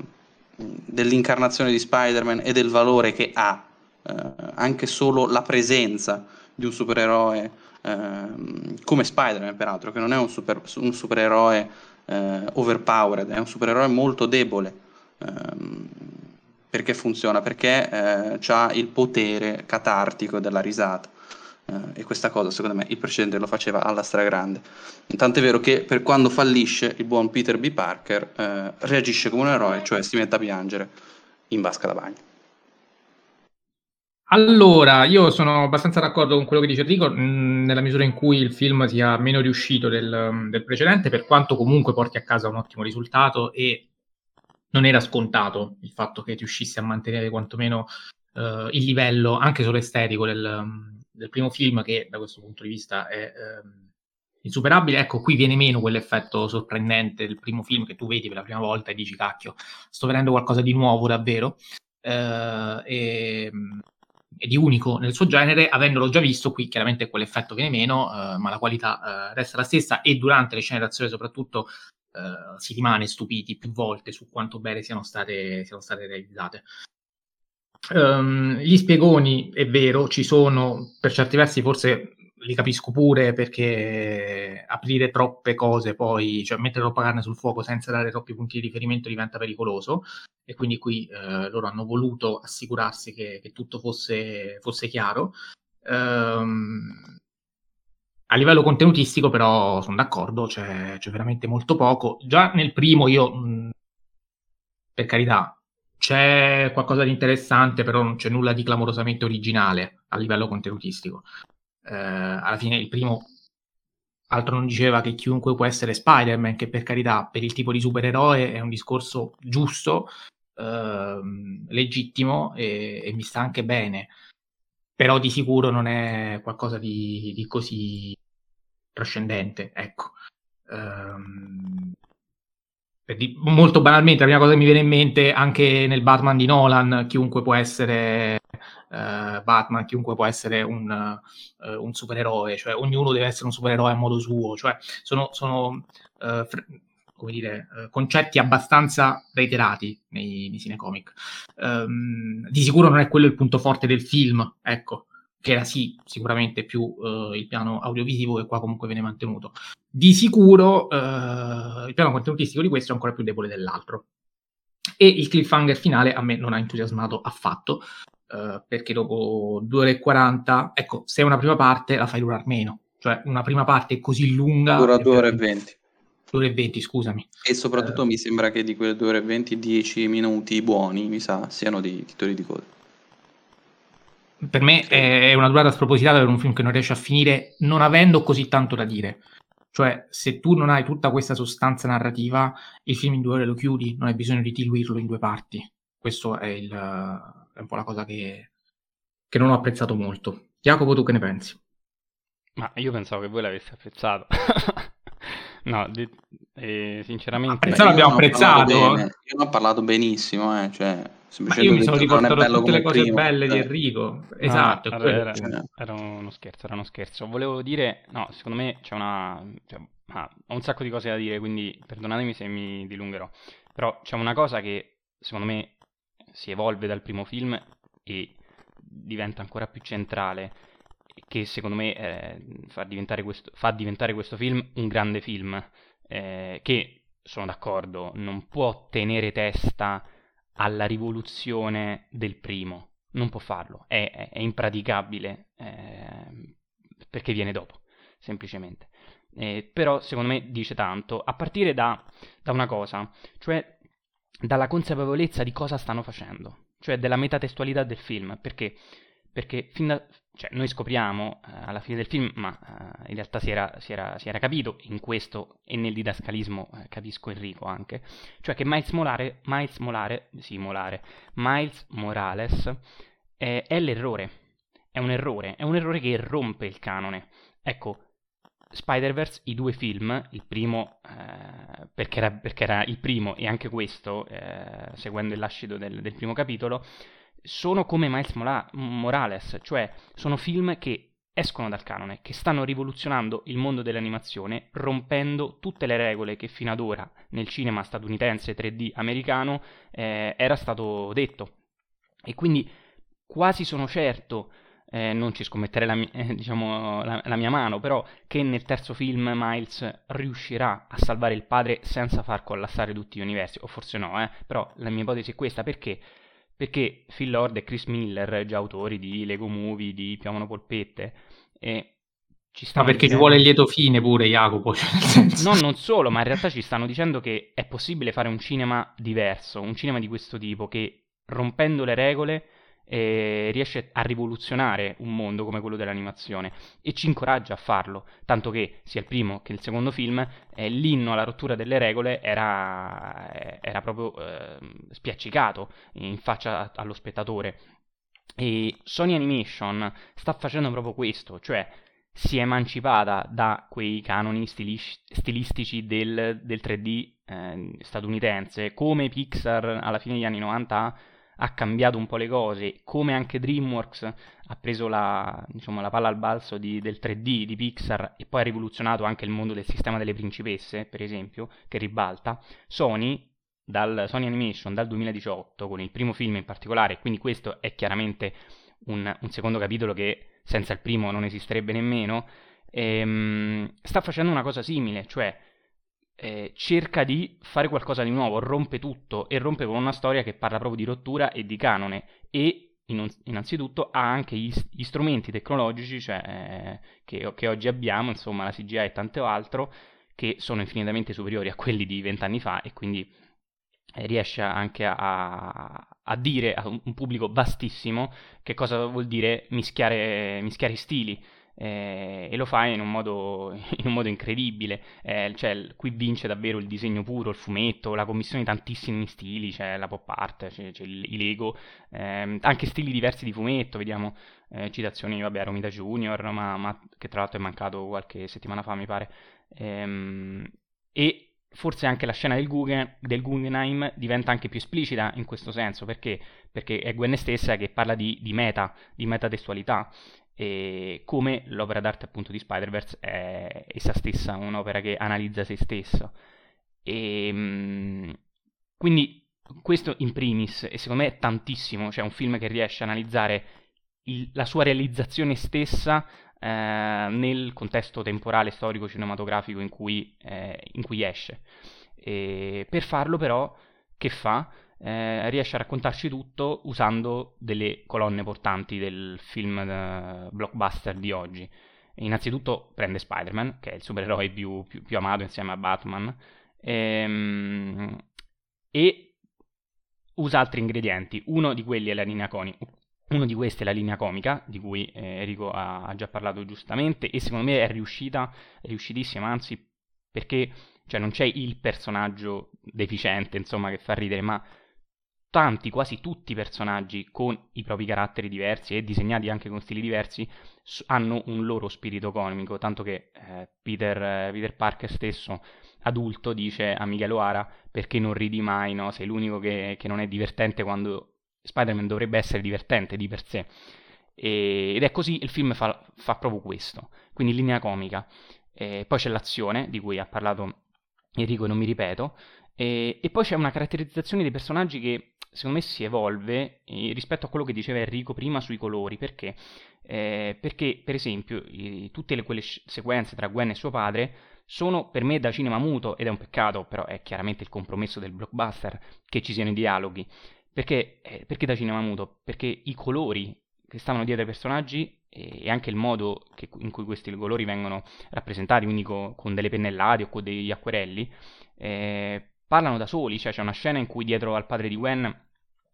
dell'incarnazione di Spider-Man e del valore che ha eh, anche solo la presenza di un supereroe eh, come Spider-Man peraltro che non è un, super, un supereroe eh, overpowered è un supereroe molto debole ehm, perché funziona, perché eh, ha il potere catartico della risata. Eh, e questa cosa, secondo me, il precedente lo faceva alla stragrande. Tant'è vero che per quando fallisce il buon Peter B. Parker eh, reagisce come un eroe, cioè si mette a piangere in vasca da bagno. Allora, io sono abbastanza d'accordo con quello che dice Enrico, nella misura in cui il film sia meno riuscito del, del precedente, per quanto comunque porti a casa un ottimo risultato e non era scontato il fatto che riuscisse a mantenere quantomeno uh, il livello anche solo estetico del, del, primo film, che da questo punto di vista è uh, insuperabile. Ecco, qui viene meno quell'effetto sorprendente del primo film che tu vedi per la prima volta e dici, cacchio, sto vedendo qualcosa di nuovo davvero. Uh, e, e di unico nel suo genere, avendolo già visto, qui chiaramente quell'effetto viene meno, uh, ma la qualità uh, resta la stessa e durante le scene d'azione soprattutto uh, si rimane stupiti più volte su quanto bene siano state, siano state realizzate. Um, gli spiegoni, è vero, ci sono per certi versi forse li capisco pure perché aprire troppe cose poi, cioè mettere troppa carne sul fuoco senza dare troppi punti di riferimento diventa pericoloso e quindi qui eh, loro hanno voluto assicurarsi che, che tutto fosse, fosse chiaro. Um, a livello contenutistico, però, sono d'accordo, c'è, c'è, veramente molto poco. Già nel primo, io, per carità, c'è qualcosa di interessante, però non c'è nulla di clamorosamente originale a livello contenutistico. Eh, alla fine, il primo, altro non diceva che chiunque può essere Spider-Man, che per carità, per il tipo di supereroe è un discorso giusto, eh, legittimo e, e mi sta anche bene però di sicuro non è qualcosa di, di così trascendente, ecco. Um, molto banalmente, la prima cosa che mi viene in mente, anche nel Batman di Nolan, chiunque può essere uh, Batman, chiunque può essere un, uh, un, supereroe, cioè ognuno deve essere un supereroe a modo suo, cioè sono, sono uh, fr- come dire, eh, concetti abbastanza reiterati nei, nei cinecomic. Um, di sicuro non è quello il punto forte del film, ecco, che era sì, sicuramente più uh, il piano audiovisivo che qua comunque viene mantenuto. Di sicuro uh, il piano contenutistico di questo è ancora più debole dell'altro. E il cliffhanger finale a me non ha entusiasmato affatto, uh, perché dopo 2 ore e 40, ecco, se è una prima parte la fai durare meno, cioè una prima parte così lunga... Dura 2 ore e 20. 2 ore e 20, scusami. E soprattutto uh, mi sembra che di quelle 2 ore e 20, 10 minuti buoni, mi sa, siano di titoli di coda. Per me è una durata spropositata per un film che non riesce a finire non avendo così tanto da dire. Cioè, se tu non hai tutta questa sostanza narrativa, il film in due ore lo chiudi, non hai bisogno di diluirlo in due parti. Questo è, il, è un po' la cosa che, che non ho apprezzato molto. Jacopo, tu che ne pensi? Ma io pensavo che voi l'aveste apprezzato. (laughs) no, di, eh, sinceramente... Apprezzato l'abbiamo apprezzato. Io non ho parlato benissimo, eh, cioè io mi sono ricordato tutte le cose primo. belle di Enrico. Esatto. Ah, era, era, era, uno scherzo, era uno scherzo. Volevo dire, no, secondo me c'è una... Cioè, ah, ho un sacco di cose da dire, quindi perdonatemi se mi dilungherò. Però c'è una cosa che secondo me si evolve dal primo film e diventa ancora più centrale che secondo me eh, fa, diventare questo, fa, diventare questo, film un grande film eh, che, sono d'accordo, non può tenere testa alla rivoluzione del primo. Non può farlo, è, è, è impraticabile eh, perché viene dopo, semplicemente. Eh, però secondo me dice tanto, a partire da, da una cosa, cioè dalla consapevolezza di cosa stanno facendo, cioè della metatestualità del film, perché, perché da, cioè, noi scopriamo eh, alla fine del film, ma eh, in realtà si era, si, era, si era, capito, in questo e nel didascalismo eh, capisco Enrico anche, cioè che Miles, Molare, Miles, Molare, sì, Molare, Miles Morales è l'errore, è un errore, è un errore che rompe il canone. Ecco, Spider-Verse, i due film, il primo eh, perché, era, perché, era, il primo e anche questo, eh, seguendo il lascito del, del primo capitolo, sono come Miles Morales, cioè sono film che escono dal canone, che stanno rivoluzionando il mondo dell'animazione, rompendo tutte le regole che fino ad ora nel cinema statunitense 3D americano eh, era stato detto. E quindi quasi sono certo, eh, non ci scommetterei la, eh, diciamo, la, la, mia mano, però che nel terzo film Miles riuscirà a salvare il padre senza far collassare tutti gli universi, o forse no, eh, però la mia ipotesi è questa, perché? perché Phil Lord e Chris Miller, già autori di Lego Movie, di Piovono Polpette, e ci stanno ma perché dicendo... ci vuole il lieto fine pure Jacopo cioè no non solo ma in realtà ci stanno dicendo che è possibile fare un cinema diverso un cinema di questo tipo che rompendo le regole eh, riesce a rivoluzionare un mondo come quello dell'animazione e ci incoraggia a farlo, tanto che sia il primo che il secondo film, eh, l'inno alla rottura delle regole era, eh, era proprio eh, spiaccicato in faccia allo spettatore. E Sony Animation sta facendo proprio questo, cioè si è emancipata da quei canoni stilis- stilistici del, del 3D eh, statunitense, come Pixar alla fine degli anni 90 ha cambiato un po' le cose, come anche DreamWorks ha preso la, diciamo, la palla al balzo di, del 3D di Pixar e poi ha rivoluzionato anche il mondo del sistema delle principesse, per esempio, che ribalta, Sony, dal Sony Animation dal 2018, con il primo film in particolare, quindi questo è chiaramente un, un secondo capitolo che senza il primo non esisterebbe nemmeno, ehm, sta facendo una cosa simile, cioè eh, cerca di fare qualcosa di nuovo, rompe tutto e rompe con una storia che parla proprio di rottura e di canone e innanzitutto ha anche gli, gli strumenti tecnologici cioè, eh, che, che, oggi abbiamo, insomma la CGI e tanto altro, che sono infinitamente superiori a quelli di vent'anni fa e quindi eh, riesce anche a, a, dire a un pubblico vastissimo che cosa vuol dire mischiare, mischiare stili eh, e lo fa in un modo, (laughs) in un modo incredibile. Eh, cioè, qui vince davvero il disegno puro, il fumetto, la commissione di tantissimi stili, c'è la pop art, c'è, c'è i Lego, eh, anche stili diversi di fumetto, vediamo eh, citazioni, vabbè, Romita Junior, ma, ma, che tra l'altro è mancato qualche settimana fa, mi pare. Ehm, e forse anche la scena del, Guggen, del, Guggenheim diventa anche più esplicita in questo senso, perché? Perché è Gwen stessa che parla di, di meta, di metatestualità, e come l'opera d'arte appunto di Spider-Verse è essa stessa un'opera che analizza se stesso. E, ehm, quindi questo in primis, e secondo me è tantissimo, cioè un film che riesce a analizzare il, la sua realizzazione stessa eh, nel contesto temporale, storico, cinematografico in cui, eh, in cui esce. E per farlo però, che fa? Eh, riesce a raccontarci tutto usando delle colonne portanti del film uh, blockbuster di oggi. Innanzitutto prende Spider-Man, che è il supereroe più, più, più amato insieme a Batman, ehm, e usa altri ingredienti. Uno di quelli è la linea comica. Uno di questi è la linea comica, di cui eh, Enrico ha, ha, già parlato giustamente, e secondo me è riuscita, è riuscitissima, anzi, perché cioè, non c'è il personaggio deficiente, insomma, che fa ridere, ma tanti, quasi tutti i personaggi con i propri caratteri diversi e disegnati anche con stili diversi hanno un loro spirito comico, tanto che eh, Peter, eh, Peter, Parker stesso, adulto, dice a Miguel O'Hara perché non ridi mai, no? sei l'unico che, che non è divertente quando Spider-Man dovrebbe essere divertente di per sé. E, ed è così, il film fa, fa proprio questo, quindi linea comica. E poi c'è l'azione, di cui ha parlato Enrico e non mi ripeto, e, e, poi c'è una caratterizzazione dei personaggi che secondo me si evolve rispetto a quello che diceva Enrico prima sui colori. Perché? Eh, perché, per esempio, i, tutte le, quelle sequenze tra Gwen e suo padre sono per me da cinema muto, ed è un peccato, però è chiaramente il compromesso del blockbuster che ci siano i dialoghi. Perché, eh, perché da cinema muto? Perché i colori che stavano dietro ai personaggi e anche il modo che, in cui questi colori vengono rappresentati, quindi con, con delle pennellate o con degli acquerelli, eh, parlano da soli, cioè c'è una scena in cui dietro al padre di Gwen,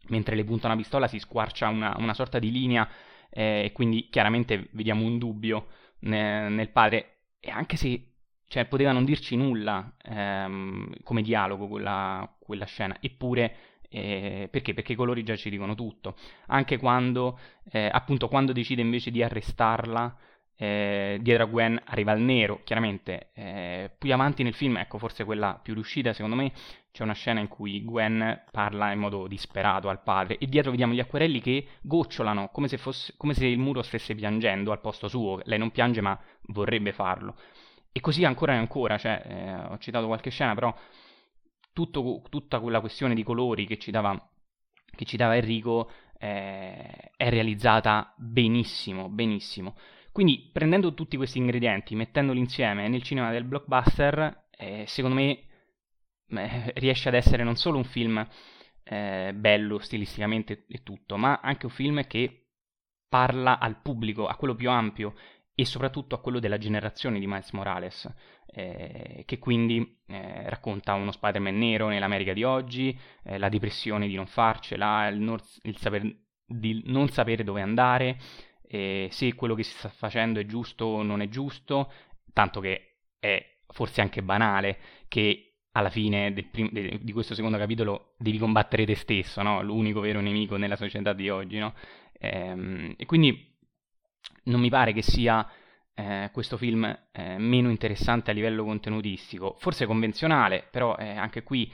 mentre le punta una pistola, si squarcia una, una sorta di linea eh, e quindi chiaramente vediamo un dubbio nel, nel padre e anche se cioè, poteva non dirci nulla ehm, come dialogo quella, quella scena, eppure eh, perché? Perché i colori già ci dicono tutto. Anche quando, eh, appunto, quando decide invece di arrestarla, eh, dietro a Gwen arriva il nero, chiaramente. Eh, più avanti nel film, ecco, forse quella più riuscita, secondo me, c'è una scena in cui Gwen parla in modo disperato al padre e dietro vediamo gli acquerelli che gocciolano, come se, fosse, come se il muro stesse piangendo al posto suo. Lei non piange, ma vorrebbe farlo. E così ancora e ancora, cioè, eh, ho citato qualche scena, però tutto, tutta quella questione di colori che ci dava, che ci dava Enrico eh, è realizzata benissimo, benissimo. Quindi prendendo tutti questi ingredienti, mettendoli insieme nel cinema del blockbuster, eh, secondo me eh, riesce ad essere non solo un film eh, bello stilisticamente e tutto, ma anche un film che parla al pubblico, a quello più ampio e soprattutto a quello della generazione di Miles Morales, eh, che quindi eh, racconta uno Spider-Man nero nell'America di oggi, eh, la depressione di non farcela, il, non, il saper, di non sapere dove andare, se quello che si sta facendo è giusto o non è giusto, tanto che è forse anche banale che alla fine prim- de- di questo secondo capitolo devi combattere te stesso, no? l'unico vero nemico nella società di oggi. No? Ehm, e quindi non mi pare che sia eh, questo film eh, meno interessante a livello contenutistico, forse convenzionale, però eh, anche qui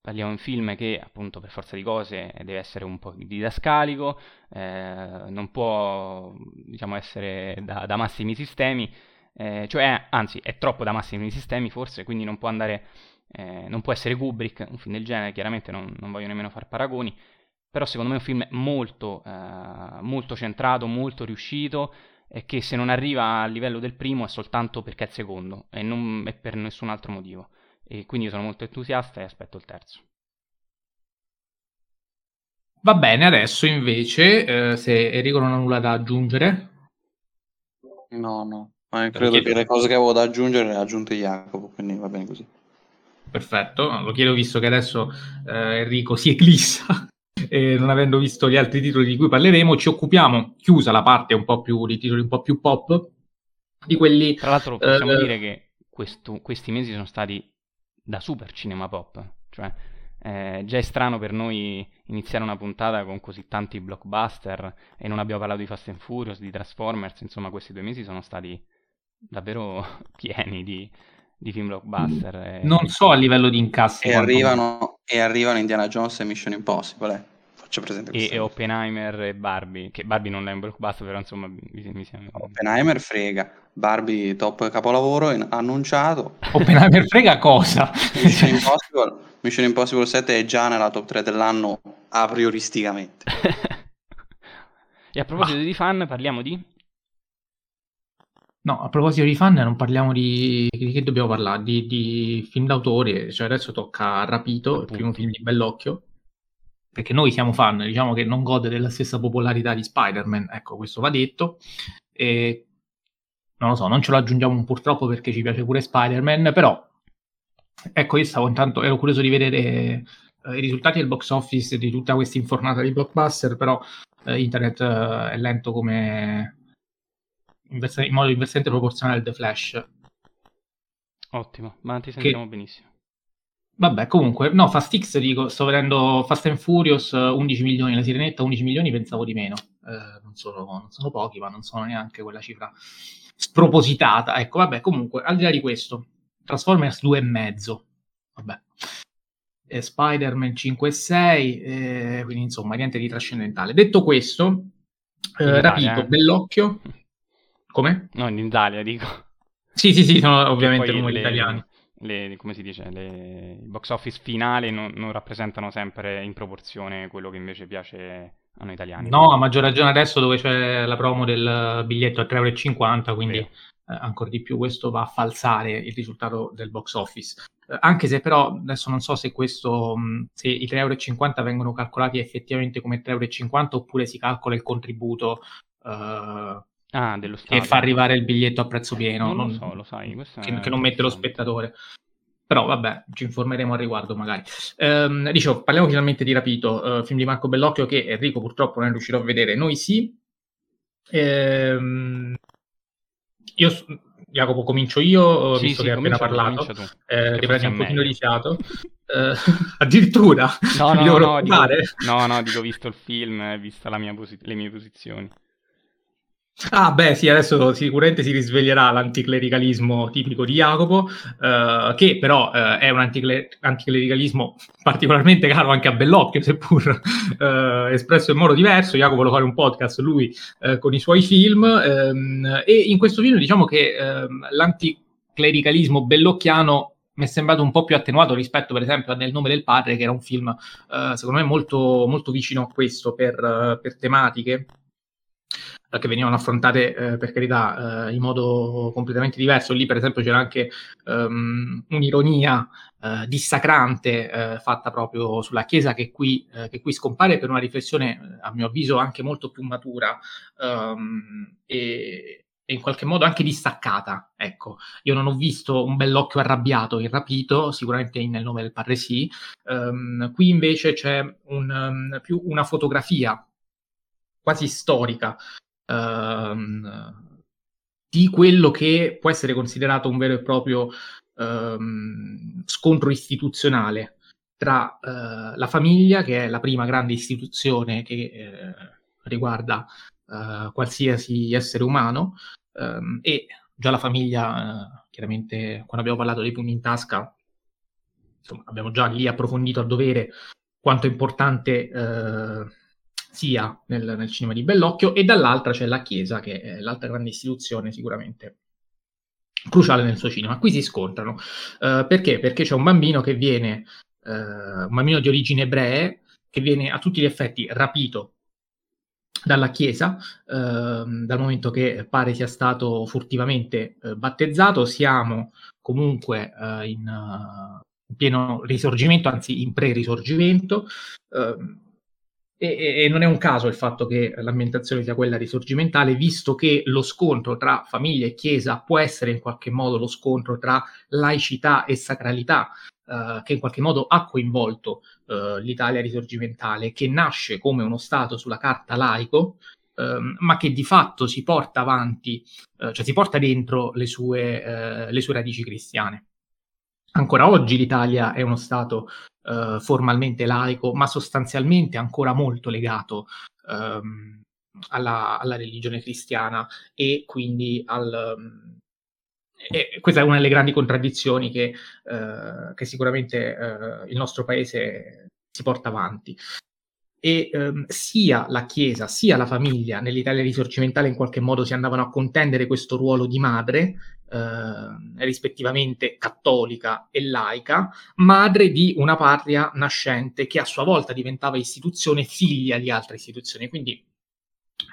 parliamo di un film che appunto per forza di cose deve essere un po' didascalico, eh, non può diciamo essere da, da massimi sistemi, eh, cioè anzi è troppo da massimi sistemi forse, quindi non può andare, eh, non può essere Kubrick, un film del genere, chiaramente non, non voglio nemmeno fare paragoni, però secondo me è un film molto, eh, molto centrato, molto riuscito e che se non arriva al livello del primo è soltanto perché è il secondo e non è per nessun altro motivo. E quindi io sono molto entusiasta e aspetto il terzo. Va bene, adesso invece, eh, se Enrico non ha nulla da aggiungere. No, no, ma credo che le cose che avevo da aggiungere le ha aggiunte Jacopo, quindi va bene così. Perfetto, lo chiedo visto che adesso eh, Enrico si (laughs) eclissa eh, non avendo visto gli altri titoli di cui parleremo, ci occupiamo, chiusa la parte un po' più di titoli un po' più pop, di quelli... Tra l'altro possiamo eh, dire che questo, questi mesi sono stati da super cinema pop, cioè eh, già è strano per noi iniziare una puntata con così tanti blockbuster e non abbiamo parlato di Fast and Furious, di Transformers, insomma questi due mesi sono stati davvero (laughs) pieni di, di film blockbuster. E... Non so a livello di incassi. E arrivano, e arrivano Indiana Jones e Mission Impossible. Eh. Faccio presente e, e Oppenheimer e Barbie, che Barbie non è un blockbuster, però insomma mi, mi sembra... Oppenheimer frega, Barbie top capolavoro in, annunciato. Oppenheimer frega cosa? Mission Impossible, Mission Impossible 7 è già nella top 3 dell'anno a prioristicamente. (laughs) e a proposito Ma... di fan, parliamo di No, a proposito di fan, non parliamo di, di che dobbiamo parlare? Di, di film d'autore, cioè adesso tocca Rapito, Appunto. il primo film di Bellocchio. perché noi siamo fan, diciamo che non gode della stessa popolarità di Spider-Man, ecco, questo va detto. E non lo so, non ce lo aggiungiamo purtroppo perché ci piace pure Spider-Man, però ecco, io stavo intanto, ero curioso di vedere eh, i risultati del box office di tutta questa infornata di blockbuster, però eh, internet eh, è lento come in modo inversamente proporzionale al The Flash. Ottimo, ma ti sentiamo che... benissimo. Vabbè, comunque, no, Fast X dico, sto vedendo Fast and Furious 11 milioni, la Sirenetta 11 milioni, pensavo di meno. Eh, non, sono, non, sono, pochi, ma non sono neanche quella cifra spropositata. Ecco, vabbè, comunque, al di là di questo, Transformers 2 e mezzo. Vabbè. Eh, Spider-Man 5 e 6, eh, quindi insomma, niente di trascendentale. Detto questo, eh, rapito, bell'occhio. (laughs) Come? No, in Italia dico. Sì, sì, sì, sono (laughs) ovviamente numeri le... italiani le, come si dice, le, il box office finale non, non, rappresentano sempre in proporzione quello che invece piace a noi italiani. No, a maggior ragione adesso dove c'è la promo del biglietto a 3,50 euro, quindi eh, ancora di più questo va a falsare il risultato del box office. Eh, anche se però adesso non so se questo, se i 3,50 euro vengono calcolati effettivamente come 3,50 euro oppure si calcola il contributo eh, Ah, dello. E fa arrivare il biglietto a prezzo pieno. Non, non lo so, lo sai. Che, che non mette lo spettatore. Però vabbè, ci informeremo al riguardo magari. Ehm, dicevo, parliamo finalmente di Rapito, eh, film di Marco Bellocchio che Enrico purtroppo non riuscirò a vedere, noi sì. Ehm, io, Jacopo, comincio io, sì, visto sì, che hai appena parlato. Tu, eh, riprendi un pochino di fiato. Eh, (laughs) addirittura? No, no, no, dico, no, no, dico, visto il film, vista posi- le mie posizioni. Ah, beh, sì, adesso sicuramente si risveglierà l'anticlericalismo tipico di Jacopo, eh, che però eh, è un anticle- anticlericalismo particolarmente caro anche a Bellocchio, seppur (laughs) eh, espresso in modo diverso. Jacopo vuole fare un podcast lui eh, con i suoi film, ehm, e in questo film diciamo che ehm, l'anticlericalismo bellocchiano mi è sembrato un po' più attenuato rispetto, per esempio, a Nel nome del padre, che era un film, eh, secondo me, molto, molto vicino a questo per, per tematiche che venivano affrontate eh, per carità eh, in modo completamente diverso. Lì, per esempio, c'era anche um, un'ironia eh, dissacrante eh, fatta proprio sulla Chiesa che qui, eh, che qui, scompare per una riflessione, a mio avviso, anche molto più matura um, e, e, in qualche modo anche distaccata. Ecco, io non ho visto un bell'occhio arrabbiato e rapito, sicuramente nel nome del padre sì. Um, qui invece c'è un, più una fotografia quasi storica ehm, di quello che può essere considerato un vero e proprio ehm, scontro istituzionale tra eh, la famiglia, che è la prima grande istituzione che eh, riguarda eh, qualsiasi essere umano, ehm, e già la famiglia, eh, chiaramente quando abbiamo parlato dei pugni in tasca, insomma, abbiamo già lì approfondito a dovere quanto è importante eh, sia nel, nel, cinema di Bellocchio, e dall'altra c'è la Chiesa, che è l'altra grande istituzione sicuramente cruciale nel suo cinema. Qui si scontrano. Uh, perché? Perché c'è un bambino che viene, uh, un bambino di origini ebree, che viene a tutti gli effetti rapito dalla Chiesa, uh, dal momento che pare sia stato furtivamente battezzato. Siamo comunque in, in, pieno risorgimento, anzi in pre-risorgimento. Uh, e, e, non è un caso il fatto che l'ambientazione sia quella risorgimentale, visto che lo scontro tra famiglia e chiesa può essere in qualche modo lo scontro tra laicità e sacralità, eh, che in qualche modo ha coinvolto eh, l'Italia risorgimentale, che nasce come uno Stato sulla carta laico, ehm, ma che di fatto si porta avanti, eh, cioè si porta dentro le sue, eh, le sue radici cristiane. Ancora oggi l'Italia è uno Stato eh, formalmente laico, ma sostanzialmente ancora molto legato ehm, alla, alla, religione cristiana e quindi al... Um, e questa è una delle grandi contraddizioni che, eh, che sicuramente eh, il nostro paese si porta avanti e ehm, sia la Chiesa sia la famiglia nell'Italia risorgimentale in qualche modo si andavano a contendere questo ruolo di madre, eh, rispettivamente cattolica e laica, madre di una patria nascente che a sua volta diventava istituzione figlia di altre istituzioni. Quindi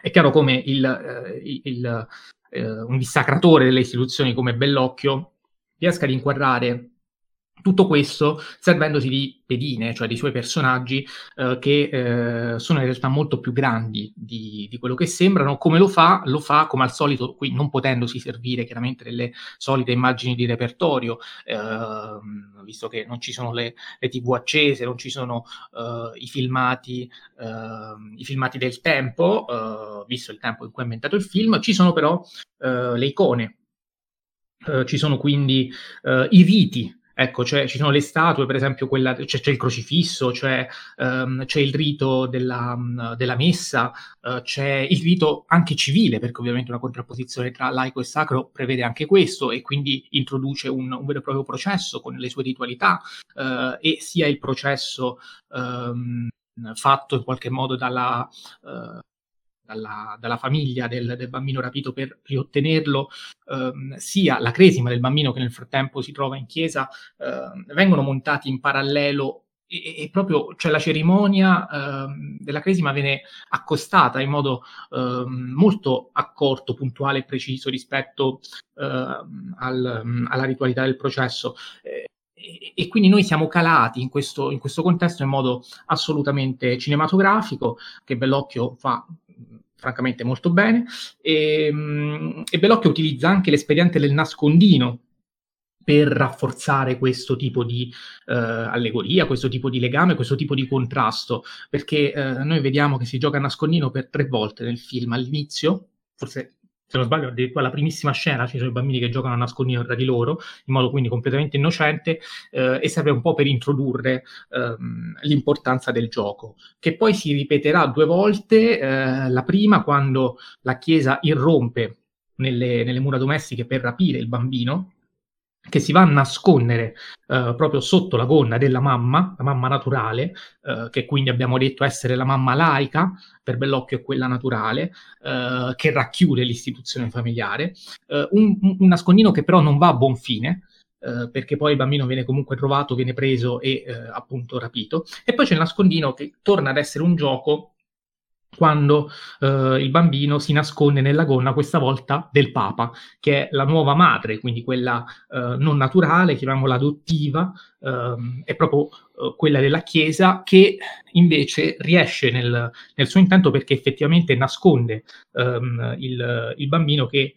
è chiaro come il, eh, il, eh, un dissacratore delle istituzioni come Bellocchio riesca ad inquadrare tutto questo servendosi di pedine, cioè di suoi personaggi eh, che eh, sono in realtà molto più grandi di, di, quello che sembrano. Come lo fa? Lo fa come al solito, qui non potendosi servire chiaramente delle solite immagini di repertorio, eh, visto che non ci sono le, le tv accese, non ci sono eh, i filmati, ehm, i, filmati, del tempo, eh, visto il tempo in cui è inventato il film, ci sono però eh, le icone. ci sono quindi i riti Ecco, cioè, ci sono le statue, per esempio, quella, cioè, c'è il crocifisso, cioè, um, c'è il rito della, della messa, uh, c'è il rito anche civile, perché ovviamente una contrapposizione tra laico e sacro prevede anche questo e quindi introduce un, un vero e proprio processo con le sue ritualità uh, e sia il processo um, fatto in qualche modo dalla... Uh, dalla, dalla famiglia del, del, bambino rapito per riottenerlo, ehm, sia la cresima del bambino che nel frattempo si trova in chiesa, ehm, vengono montati in parallelo e, e, proprio cioè la cerimonia ehm, della cresima viene accostata in modo ehm, molto accorto, puntuale e preciso rispetto ehm, al, alla ritualità del processo. Eh, e quindi noi siamo calati in questo, in questo, contesto in modo assolutamente cinematografico, che Bellocchio fa francamente molto bene, e, mm, e Bellocchio utilizza anche l'espediente del nascondino per rafforzare questo tipo di uh, allegoria, questo tipo di legame, questo tipo di contrasto, perché uh, noi vediamo che si gioca a nascondino per tre volte nel film, all'inizio, forse se non sbaglio, addirittura la primissima scena ci sono i bambini che giocano a nascondino tra di loro, in modo quindi completamente innocente, eh, e serve un po' per introdurre ehm, l'importanza del gioco, che poi si ripeterà due volte, eh, la prima quando la Chiesa irrompe nelle, nelle mura domestiche per rapire il bambino, che si va a nascondere uh, proprio sotto la gonna della mamma, la mamma naturale, uh, che quindi abbiamo detto essere la mamma laica, per Bellocchio è quella naturale, uh, che racchiude l'istituzione familiare, un, un, nascondino che però non va a buon fine, perché poi il bambino viene comunque trovato, viene preso e appunto rapito, e poi c'è il nascondino che torna ad essere un gioco quando eh, il bambino si nasconde nella gonna, questa volta del Papa, che è la nuova madre, quindi quella eh, non naturale, chiamiamola adottiva, eh, è proprio eh, quella della Chiesa, che invece riesce nel, nel, suo intento perché effettivamente nasconde ehm, il, il bambino che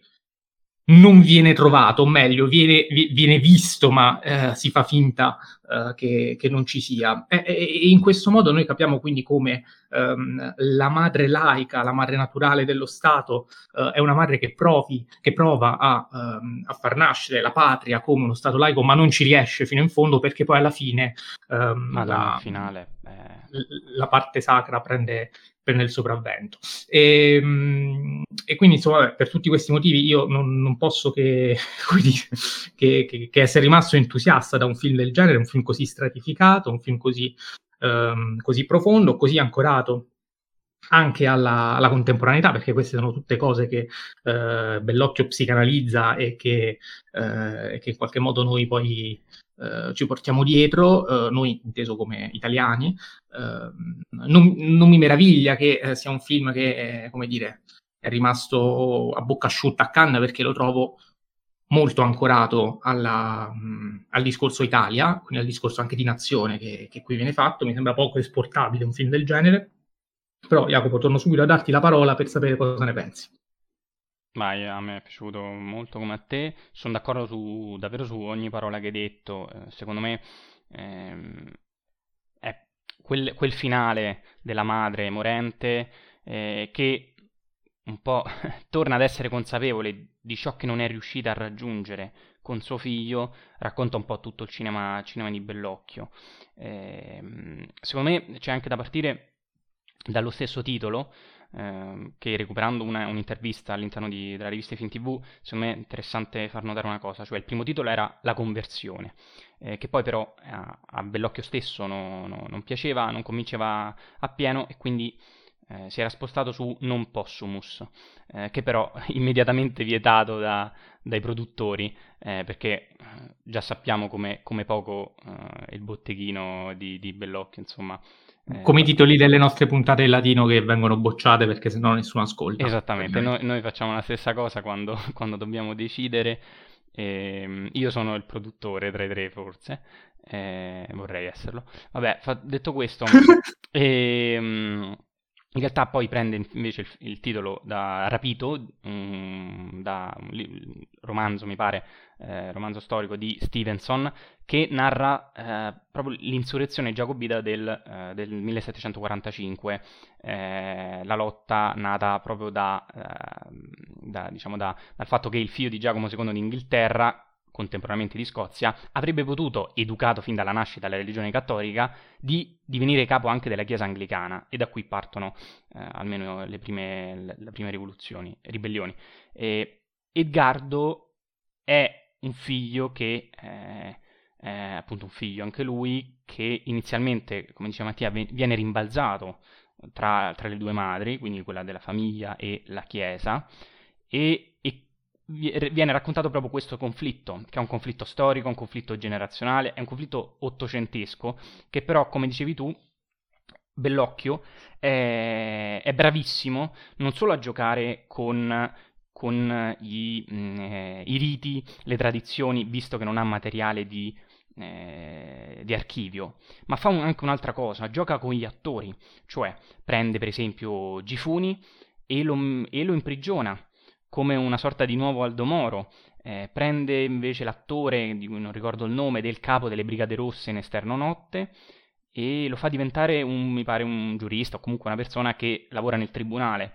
non viene trovato, o meglio, viene, viene visto, ma eh, si fa finta eh, che, che, non ci sia. E, e, in questo modo noi capiamo quindi come ehm, la madre laica, la madre naturale dello Stato, eh, è una madre che, provi, che prova a, ehm, a, far nascere la patria come uno Stato laico, ma non ci riesce fino in fondo perché poi alla fine ehm, la, finale. La parte sacra prende, prende il sopravvento. E, ehm, e quindi, insomma, per tutti questi motivi io non, non posso che, (laughs) che, che, che, essere rimasto entusiasta da un film del genere, un film così stratificato, un film così, um, così profondo, così ancorato anche alla, alla, contemporaneità, perché queste sono tutte cose che eh, Bellocchio psicanalizza e che, eh, che, in qualche modo noi poi eh, ci portiamo dietro, eh, noi inteso come italiani. Ehm, non, non, mi meraviglia che eh, sia un film che, come dire, è rimasto a bocca asciutta a Cannes perché lo trovo molto ancorato alla, mh, al discorso Italia, quindi al discorso anche di nazione che, che qui viene fatto. Mi sembra poco esportabile un film del genere però Jacopo, torno subito a darti la parola per sapere cosa ne pensi. Vai, a me è piaciuto molto come a te, sono d'accordo su, davvero su ogni parola che hai detto, eh, secondo me ehm, è quel, quel, finale della madre morente eh, che un po' (laughs) torna ad essere consapevole di ciò che non è riuscita a raggiungere con suo figlio, racconta un po' tutto il cinema, cinema di Bellocchio. Eh, secondo me c'è anche da partire dallo stesso titolo, eh, che recuperando una, un'intervista all'interno di, della rivista Film TV, secondo me è interessante far notare una cosa, cioè il primo titolo era La conversione, eh, che poi però a, a Bellocchio stesso no, no, non piaceva, non convinceva appieno e quindi eh, si era spostato su Non Possumus, eh, che però (laughs) immediatamente vietato da, dai produttori, eh, perché eh, già sappiamo come, come poco il botteghino di, di Bellocchio, insomma, eh, Come i titoli delle nostre puntate in latino che vengono bocciate perché sennò nessuno ascolta. Esattamente, noi, noi, facciamo la stessa cosa quando, (laughs) quando dobbiamo decidere Eh, io sono il produttore tra i tre, forse. Eh, vorrei esserlo. Vabbè, fa- detto questo, (laughs) ehm, in realtà poi prende invece il, il titolo da Rapito, um, da un romanzo, mi pare, eh, romanzo storico di Stevenson, che narra eh, proprio l'insurrezione giacobita del, eh, del 1745, eh, la lotta nata proprio da, ehm, da, diciamo da, dal fatto che il figlio di Giacomo II d'Inghilterra contemporaneamente di Scozia, avrebbe potuto, educato fin dalla nascita dalla religione cattolica, di divenire capo anche della Chiesa anglicana e da qui partono eh, almeno le prime, le, prime rivoluzioni, ribellioni. E Edgardo è un figlio che eh, è appunto un figlio anche lui che inizialmente, come diceva Mattia, viene rimbalzato tra, tra le due madri, quindi quella della famiglia e la Chiesa, e viene raccontato proprio questo conflitto, che è un conflitto storico, un conflitto generazionale, è un conflitto ottocentesco, che però, come dicevi tu, Bellocchio è, è bravissimo non solo a giocare con, con i, mh, i, riti, le tradizioni, visto che non ha materiale di, eh, di archivio, ma fa un, anche un'altra cosa, gioca con gli attori, cioè prende per esempio Gifuni e lo, e lo imprigiona come una sorta di nuovo Aldo Moro. Eh, prende invece l'attore, di cui non ricordo il nome, del capo delle Brigate Rosse in Esterno Notte e lo fa diventare un, mi pare, un giurista o comunque una persona che lavora nel tribunale.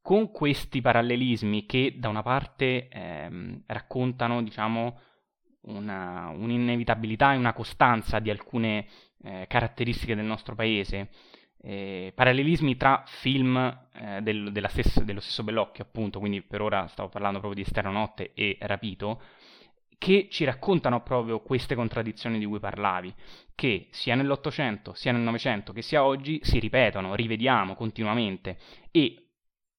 Con questi parallelismi che da una parte ehm, raccontano, diciamo, una, un'inevitabilità e una costanza di alcune eh, caratteristiche del nostro paese, eh, parallelismi tra film eh, del, stessa, dello stesso Bellocchio, appunto, quindi per ora stavo parlando proprio di Esterno Notte e Rapito, che ci raccontano proprio queste contraddizioni di cui parlavi, che sia nell'Ottocento, sia nel Novecento, che sia oggi, si ripetono, rivediamo continuamente e,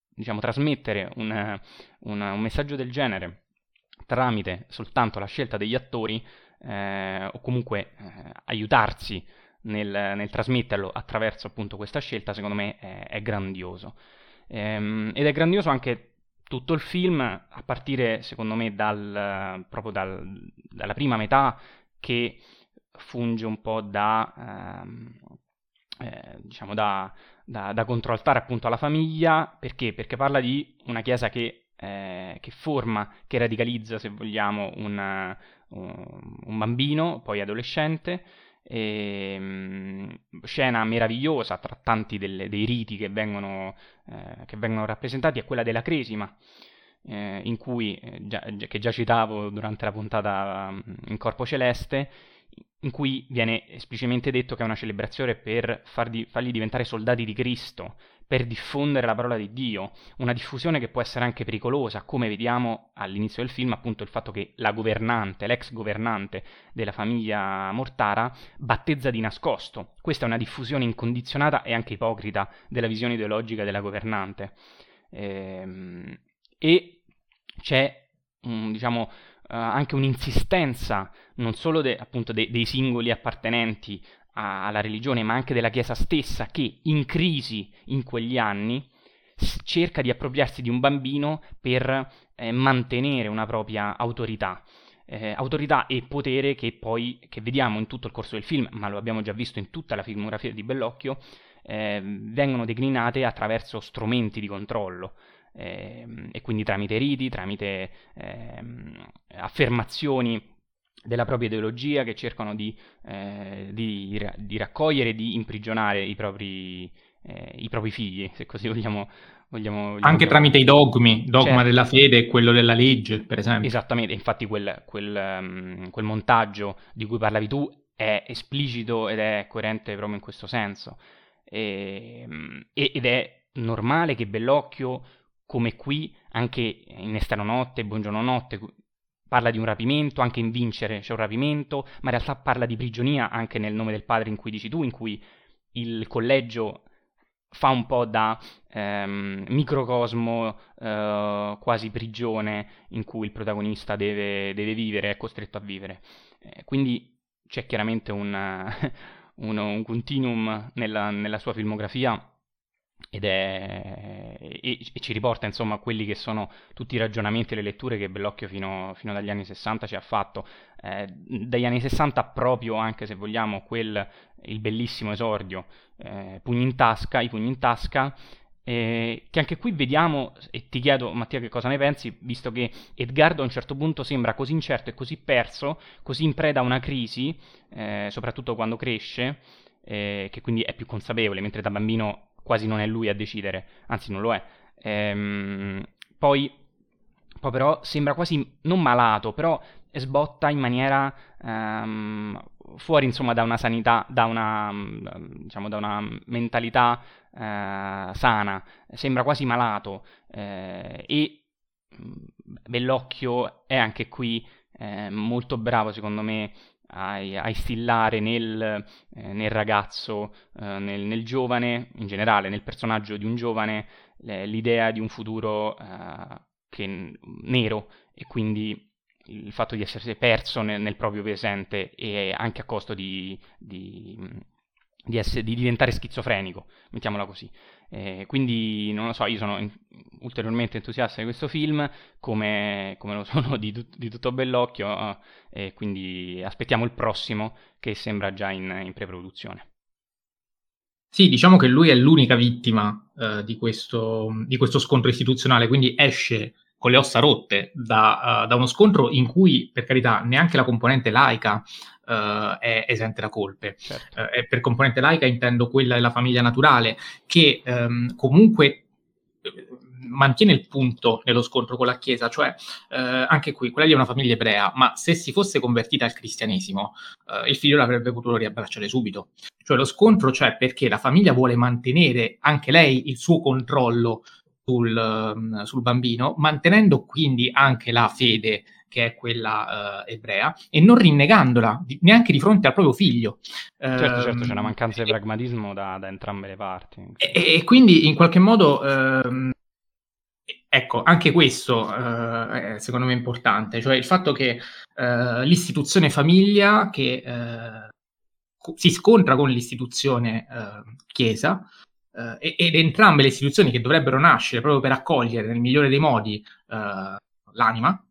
diciamo, trasmettere un, un, un messaggio del genere tramite soltanto la scelta degli attori eh, o comunque eh, aiutarsi nel, nel, trasmetterlo attraverso appunto questa scelta, secondo me è, è grandioso. Ehm, ed è grandioso anche tutto il film, a partire secondo me dal, proprio dal, dalla prima metà che funge un po' da, ehm, eh, diciamo da, da, da controaltare appunto alla famiglia, perché? Perché parla di una chiesa che, eh, che forma, che radicalizza se vogliamo un, un bambino, poi adolescente, e, ehm, scena meravigliosa tra tanti delle, dei riti che vengono, eh, che vengono, rappresentati è quella della Cresima, eh, in cui, eh, già, che già citavo durante la puntata mm, in Corpo Celeste, in cui viene esplicitamente detto che è una celebrazione per farli, farli diventare soldati di Cristo, per diffondere la parola di Dio, una diffusione che può essere anche pericolosa, come vediamo all'inizio del film, appunto il fatto che la governante, l'ex governante della famiglia Mortara, battezza di nascosto. Questa è una diffusione incondizionata e anche ipocrita della visione ideologica della governante. Ehm, e c'è, diciamo, Uh, anche un'insistenza non solo de, appunto de, dei singoli appartenenti alla religione, ma anche della Chiesa stessa, che in crisi in quegli anni cerca di appropriarsi di un bambino per eh, mantenere una propria autorità. Eh, autorità e potere che poi che vediamo in tutto il corso del film, ma lo abbiamo già visto in tutta la filmografia di Bellocchio, eh, vengono declinate attraverso strumenti di controllo. Eh, e quindi tramite riti, tramite ehm, affermazioni della propria ideologia che cercano di, eh, di, di raccogliere e di imprigionare i propri, eh, i propri, figli, se così vogliamo. vogliamo, vogliamo Anche tramite i dogmi, dogma certo. della fede e quello della legge, per esempio. Esattamente, infatti quel, quel, um, quel montaggio di cui parlavi tu è esplicito ed è coerente proprio in questo senso. E, ed è normale che Bellocchio, come qui, anche in Esterno Notte, Buongiorno Notte, parla di un rapimento, anche in Vincere c'è un rapimento, ma in realtà parla di prigionia anche nel nome del padre in cui dici tu, in cui il collegio fa un po' da ehm, microcosmo, eh, quasi prigione, in cui il protagonista deve, deve vivere, è costretto a vivere. Eh, quindi c'è chiaramente un, (laughs) un, un continuum nella, nella, sua filmografia ed è, e, e, ci riporta insomma a quelli che sono tutti i ragionamenti e le letture che Bellocchio fino, fino dagli anni 60 ci ha fatto. Eh, dagli anni 60 proprio, anche se vogliamo, quel, il bellissimo esordio, eh, pugni in tasca, i pugni in tasca, eh, che anche qui vediamo, e ti chiedo Mattia che cosa ne pensi, visto che Edgardo a un certo punto sembra così incerto e così perso, così in preda a una crisi, eh, soprattutto quando cresce, eh, che quindi è più consapevole, mentre da bambino quasi non è lui a decidere, anzi non lo è. Ehm, poi, poi però sembra quasi non malato, però sbotta in maniera um, fuori insomma da una sanità, da una, diciamo, da una mentalità uh, sana, sembra quasi malato eh, e mm, Bellocchio è anche qui eh, molto bravo secondo me a, a instillare nel, eh, nel ragazzo, eh, nel, nel, giovane, in generale nel personaggio di un giovane, l'idea di un futuro eh, che, nero e quindi il fatto di essersi perso nel, nel proprio presente e anche a costo di, di, di, essere, di diventare schizofrenico, mettiamola così. Eh, quindi non lo so, io sono in, ulteriormente entusiasta di questo film, come, come lo (laughs) sono di, di tutto Bellocchio, eh, quindi aspettiamo il prossimo che sembra già in, in pre-produzione. Sì, diciamo che lui è l'unica vittima eh, di, questo, di questo scontro istituzionale, quindi esce con le ossa rotte da, uh, da, uno scontro in cui, per carità, neanche la componente laica uh, è esente da colpe. Certo. Uh, per componente laica intendo quella della famiglia naturale, che um, comunque mantiene il punto nello scontro con la Chiesa, cioè eh, anche qui quella lì è una famiglia ebrea, ma se si fosse convertita al cristianesimo, eh, il figlio l'avrebbe potuto riabbracciare subito. Cioè lo scontro c'è perché la famiglia vuole mantenere anche lei il suo controllo sul, mm, sul bambino, mantenendo quindi anche la fede che è quella uh, ebrea, e non rinnegandola di, neanche di fronte al proprio figlio. Certo, certo, c'è una ehm, mancanza di pragmatismo da, da entrambe le parti. E, e, quindi in qualche modo, uh, ecco, anche questo uh, è secondo me importante, cioè il fatto che eh, l'istituzione famiglia che si scontra con l'istituzione chiesa, eh, ed entrambe le istituzioni che dovrebbero nascere proprio per accogliere nel migliore dei modi eh, l'anima, eh,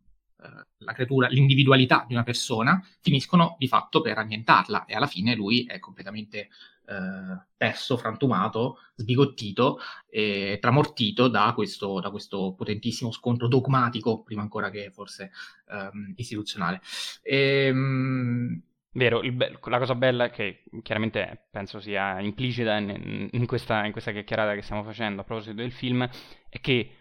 la creatura, l'individualità di una persona, finiscono di fatto per annientarla e alla fine lui è completamente eh, perso, frantumato, sbigottito e tramortito da questo, da questo, potentissimo scontro dogmatico, prima ancora che forse ehm, istituzionale. E, ehm, Vero, be- la cosa bella che chiaramente penso sia implicita in, in, questa, in, questa, chiacchierata che stiamo facendo a proposito del film è che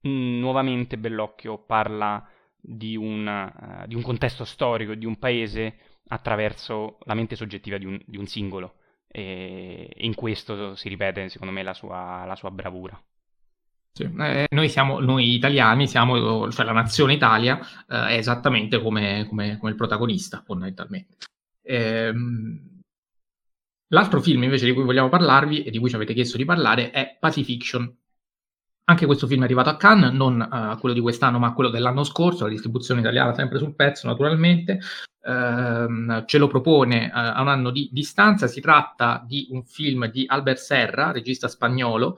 mh, nuovamente Bellocchio parla di un, uh, di un, contesto storico, di un paese attraverso la mente soggettiva di un, di un singolo e, e, in questo si ripete secondo me la sua, la sua bravura. Sì. Eh, noi siamo, noi italiani, siamo, cioè la nazione Italia eh, è esattamente come, come, come, il protagonista, fondamentalmente. Ehm, l'altro film invece di cui vogliamo parlarvi e di cui ci avete chiesto di parlare è Pacifiction. Anche questo film è arrivato a Cannes, non uh, quello di quest'anno, ma quello dell'anno scorso, la distribuzione italiana sempre sul pezzo, naturalmente. Uh, ce lo propone uh, a un anno di distanza. Si tratta di un film di Albert Serra, regista spagnolo,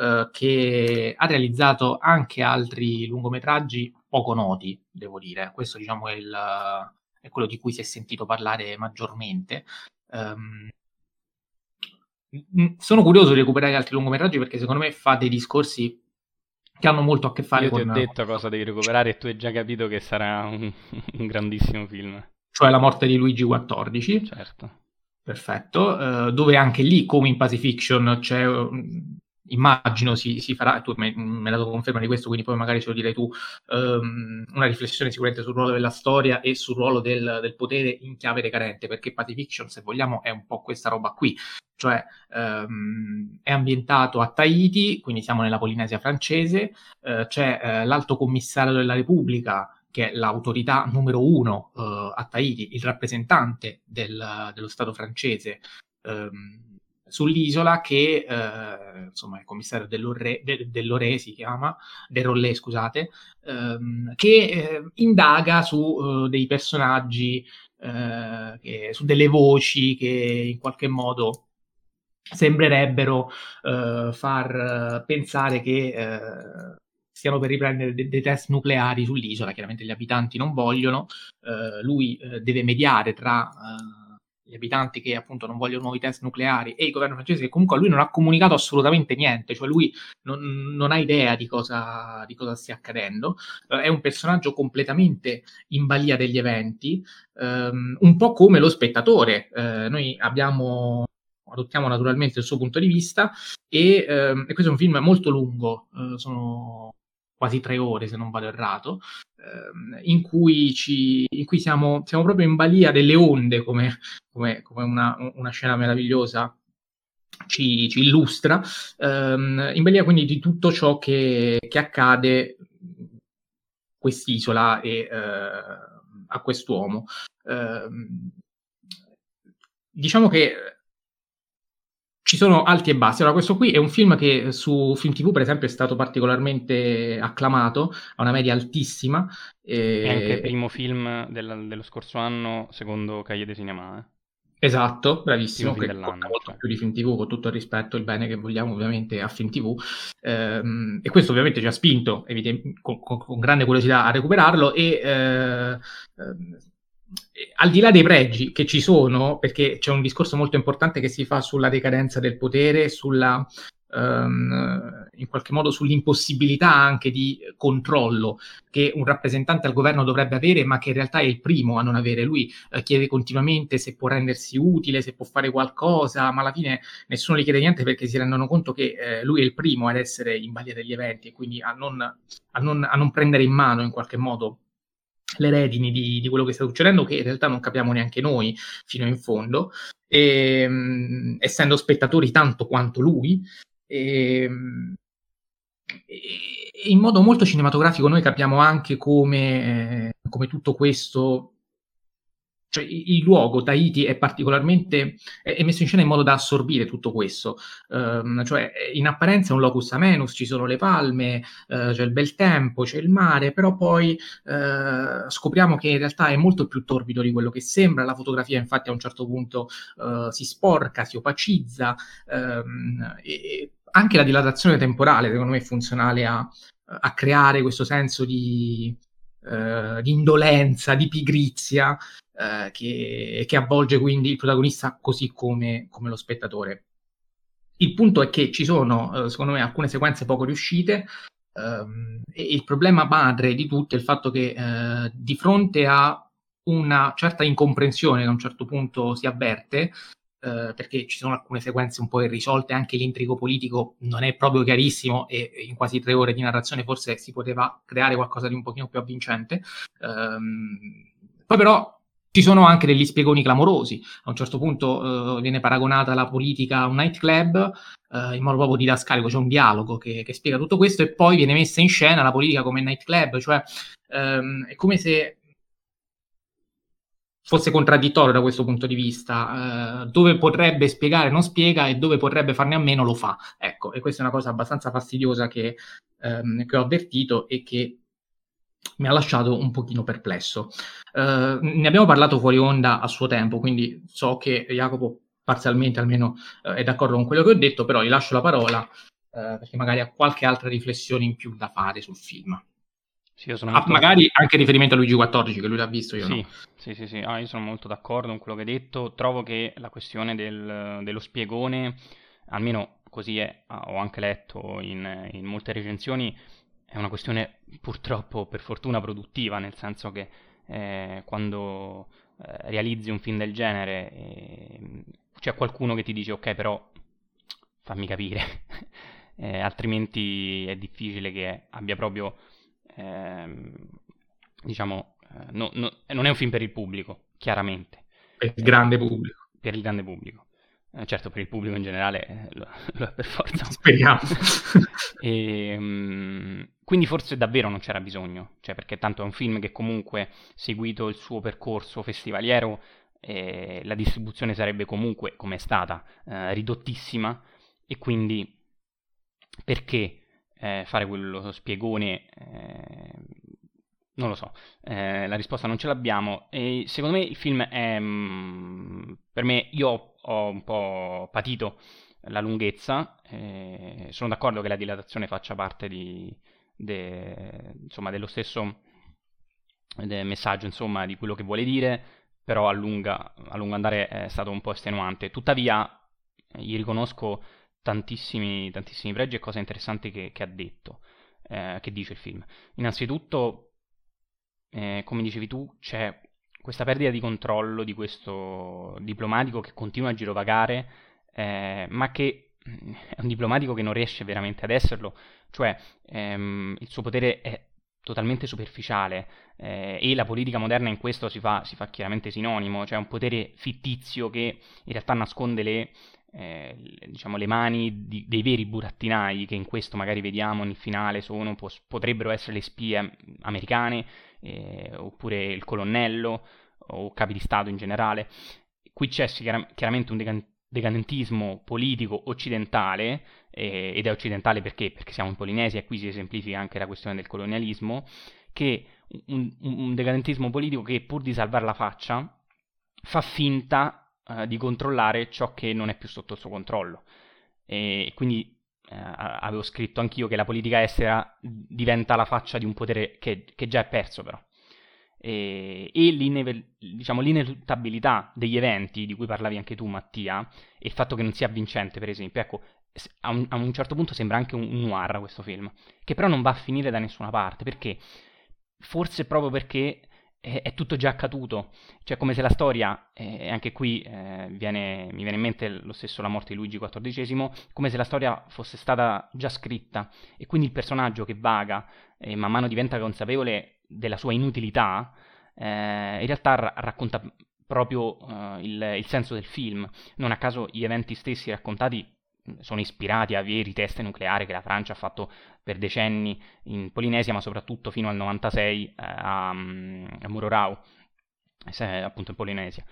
eh, che ha realizzato anche altri lungometraggi poco noti, devo dire. Questo diciamo è, il, è quello di cui si è sentito parlare maggiormente. Um, sono curioso di recuperare altri lungometraggi perché secondo me fa dei discorsi che hanno molto a che fare Io con... Io ti ho detto cosa devi recuperare e tu hai già capito che sarà un, (laughs) un grandissimo film. Cioè La morte di Luigi XIV. Certo. Perfetto, uh, dove anche lì, come in Pacifiction, c'è immagino si, si farà, tu me, me la conferma di questo, quindi poi magari ce lo direi tu, um, una riflessione sicuramente sul ruolo della storia e sul ruolo del, del, potere in chiave decarente, perché Pacifiction, se vogliamo, è un po' questa roba qui, cioè um, è ambientato a Tahiti, quindi siamo nella Polinesia francese, uh, c'è uh, l'alto commissario della Repubblica, che è l'autorità numero uno uh, a Tahiti, il rappresentante del, dello Stato francese. Um, sull'isola che eh, insomma il commissario dell'Orre, de, dell'Ore si chiama, del Rollè scusate, ehm, che eh, indaga su eh, dei personaggi, eh, che, su delle voci che in qualche modo sembrerebbero uh, far uh, pensare che stiano per riprendere de- dei test nucleari sull'isola. Chiaramente gli abitanti non vogliono, lui deve mediare tra gli abitanti che appunto non vogliono nuovi test nucleari e il governo francese che comunque a lui non ha comunicato assolutamente niente, cioè lui non, non ha idea di cosa, di cosa stia accadendo, uh, è un personaggio completamente in balia degli eventi, um, un po' come lo spettatore. Uh, noi abbiamo adottiamo naturalmente il suo punto di vista e, um, e questo è un film molto lungo, uh, sono quasi tre ore se non vado errato, ehm, in cui, ci, in cui siamo, siamo, proprio in balia delle onde, come, come, come una, una, scena meravigliosa ci, ci illustra, ehm, in balia quindi di tutto ciò che, che accade quest'isola e eh, a quest'uomo. Eh, diciamo che ci sono alti e bassi. Allora, questo qui è un film che su Film TV, per esempio, è stato particolarmente acclamato, ha una media altissima. E... È anche il primo film del, dello scorso anno, secondo Cahiers de Cinema. Eh? Esatto, bravissimo, che conta molto cioè. più di Film TV, con tutto il rispetto e il bene che vogliamo ovviamente a Film TV. Ehm, e questo ovviamente ci ha spinto, con, con, con, grande curiosità, a recuperarlo e... Eh, al di là dei pregi che ci sono, perché c'è un discorso molto importante che si fa sulla decadenza del potere, sulla, um, in qualche modo sull'impossibilità anche di controllo che un rappresentante al governo dovrebbe avere, ma che in realtà è il primo a non avere. Lui uh, chiede continuamente se può rendersi utile, se può fare qualcosa, ma alla fine nessuno gli chiede niente perché si rendono conto che eh, lui è il primo ad essere in balia degli eventi e quindi a non, a non, a non prendere in mano in qualche modo le redini di, di, quello che sta succedendo, che in realtà non capiamo neanche noi fino in fondo, e, mh, essendo spettatori tanto quanto lui. E, e in modo molto cinematografico noi capiamo anche come, eh, come tutto questo cioè, il luogo Tahiti è particolarmente è, messo in scena in modo da assorbire tutto questo. Um, cioè, in apparenza è un locus amenus, ci sono le palme, uh, c'è il bel tempo, c'è il mare, però poi uh, scopriamo che in realtà è molto più torbido di quello che sembra. La fotografia, infatti, a un certo punto uh, si sporca, si opacizza. Um, e anche la dilatazione temporale, secondo me, è funzionale a, a creare questo senso di, di indolenza, di pigrizia eh, che, che, avvolge quindi il protagonista così come, come, lo spettatore. Il punto è che ci sono, eh, secondo me, alcune sequenze poco riuscite. Ehm, e il problema madre di tutto è il fatto che eh, di fronte a una certa incomprensione che a un certo punto si avverte, Uh, perché ci sono alcune sequenze un po' irrisolte, anche l'intrigo politico non è proprio chiarissimo e in quasi tre ore di narrazione forse si poteva creare qualcosa di un pochino più avvincente. Um, poi però ci sono anche degli spiegoni clamorosi. A un certo punto uh, viene paragonata la politica a un nightclub uh, in modo proprio didascalico, c'è un dialogo che, che, spiega tutto questo e poi viene messa in scena la politica come nightclub, cioè um, è come se fosse contraddittorio da questo punto di vista, uh, dove potrebbe spiegare non spiega e dove potrebbe farne a meno lo fa. Ecco, e questa è una cosa abbastanza fastidiosa che, um, che ho avvertito e che mi ha lasciato un pochino perplesso. Uh, ne abbiamo parlato fuori onda a suo tempo, quindi so che Jacopo parzialmente almeno uh, è d'accordo con quello che ho detto, però gli lascio la parola uh, perché magari ha qualche altra riflessione in più da fare sul film. Sì, ah, magari anche riferimento a Luigi XIV che lui l'ha visto io sì, no. sì sì sì ah, io sono molto d'accordo con quello che hai detto trovo che la questione del, dello spiegone almeno così è, ho anche letto in, in molte recensioni è una questione purtroppo per fortuna produttiva, nel senso che eh, quando eh, realizzi un film del genere eh, c'è qualcuno che ti dice ok però fammi capire, (laughs) eh, altrimenti è difficile che abbia proprio, ehm, diciamo, eh, no, no, non è un film per il pubblico, chiaramente. Per il grande pubblico. Per il grande pubblico. Eh, certo, per il pubblico in generale eh, lo, (laughs) lo, è per forza. Speriamo. (laughs) e, um, quindi forse davvero non c'era bisogno, cioè perché tanto è un film che comunque, seguito il suo percorso festivaliero, eh, la distribuzione sarebbe comunque, come è stata, eh, ridottissima e quindi perché eh, fare quello spiegone eh, non lo so, la risposta non ce l'abbiamo e secondo me il film è, mm, per me, io ho un po' patito la lunghezza, eh, sono d'accordo che la dilatazione faccia parte di, de, insomma, dello stesso de messaggio insomma, di quello che vuole dire, però a, lunga, a lungo andare è stato un po' estenuante. Tuttavia, gli riconosco tantissimi, tantissimi pregi e cose interessanti che, che ha detto, eh, che dice il film. Innanzitutto, eh, come dicevi tu, c'è questa perdita di controllo di questo diplomatico che continua a girovagare, eh, ma che mm, è un diplomatico che non riesce veramente ad esserlo, cioè ehm, il suo potere è totalmente superficiale eh, e la politica moderna in questo si fa, si fa, chiaramente sinonimo, cioè un potere fittizio che in realtà nasconde le, eh, diciamo, le mani di, dei veri burattinai che in questo magari vediamo nel finale sono, pos- potrebbero essere le spie americane eh, oppure il colonnello o capi di Stato in generale. Qui c'è chiaramente un decadentismo politico occidentale, eh, ed è occidentale perché? Perché siamo in Polinesia e qui si esemplifica anche la questione del colonialismo, che un, un decadentismo politico che pur di salvare la faccia fa finta eh, di controllare ciò che non è più sotto il suo controllo. E quindi eh, avevo scritto anch'io che la politica estera diventa la faccia di un potere che, che già è perso però. E, e l'ineve- diciamo, l'ineluttabilità degli eventi di cui parlavi anche tu Mattia e il fatto che non sia vincente per esempio ecco a un, a un certo punto sembra anche un noir questo film che però non va a finire da nessuna parte perché forse proprio perché è, è tutto già accaduto cioè come se la storia eh, anche qui eh, viene, mi viene in mente lo stesso La morte di Luigi XIV come se la storia fosse stata già scritta e quindi il personaggio che vaga e man mano diventa consapevole della sua inutilità, eh, in realtà ra- racconta proprio uh, il, il, senso del film. Non a caso gli eventi stessi raccontati sono ispirati a veri test nucleari che la Francia ha fatto per decenni in Polinesia, ma soprattutto fino al 96 eh, a, a Murorau, appunto in Polinesia.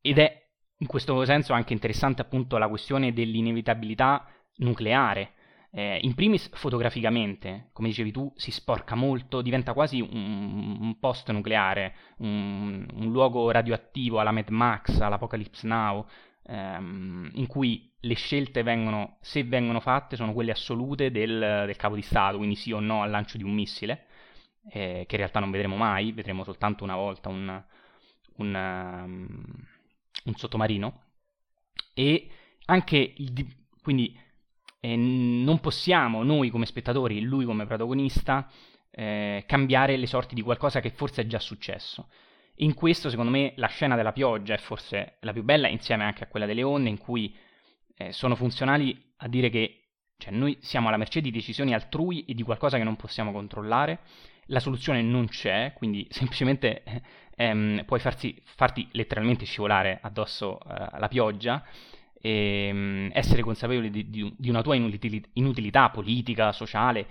Ed è in questo senso anche interessante appunto la questione dell'inevitabilità nucleare eh, in primis fotograficamente, come dicevi tu, si sporca molto, diventa quasi un, un post nucleare, un, un, luogo radioattivo alla Mad Max, all'Apocalypse Now, ehm, in cui le scelte vengono, se vengono fatte, sono quelle assolute del, del capo di Stato, quindi sì o no al lancio di un missile, eh, che in realtà non vedremo mai, vedremo soltanto una volta un, un, um, un sottomarino. E anche il, quindi eh, non possiamo noi come spettatori, lui come protagonista, eh, cambiare le sorti di qualcosa che forse è già successo. In questo, secondo me, la scena della pioggia è forse la più bella, insieme anche a quella delle onde, in cui eh, sono funzionali a dire che cioè, noi siamo alla mercé di decisioni altrui e di qualcosa che non possiamo controllare. La soluzione non c'è, quindi (laughs) semplicemente ehm, puoi farsi, farti letteralmente scivolare addosso eh, la pioggia e, ehm, essere consapevole di, di, di, una tua inutilità politica, sociale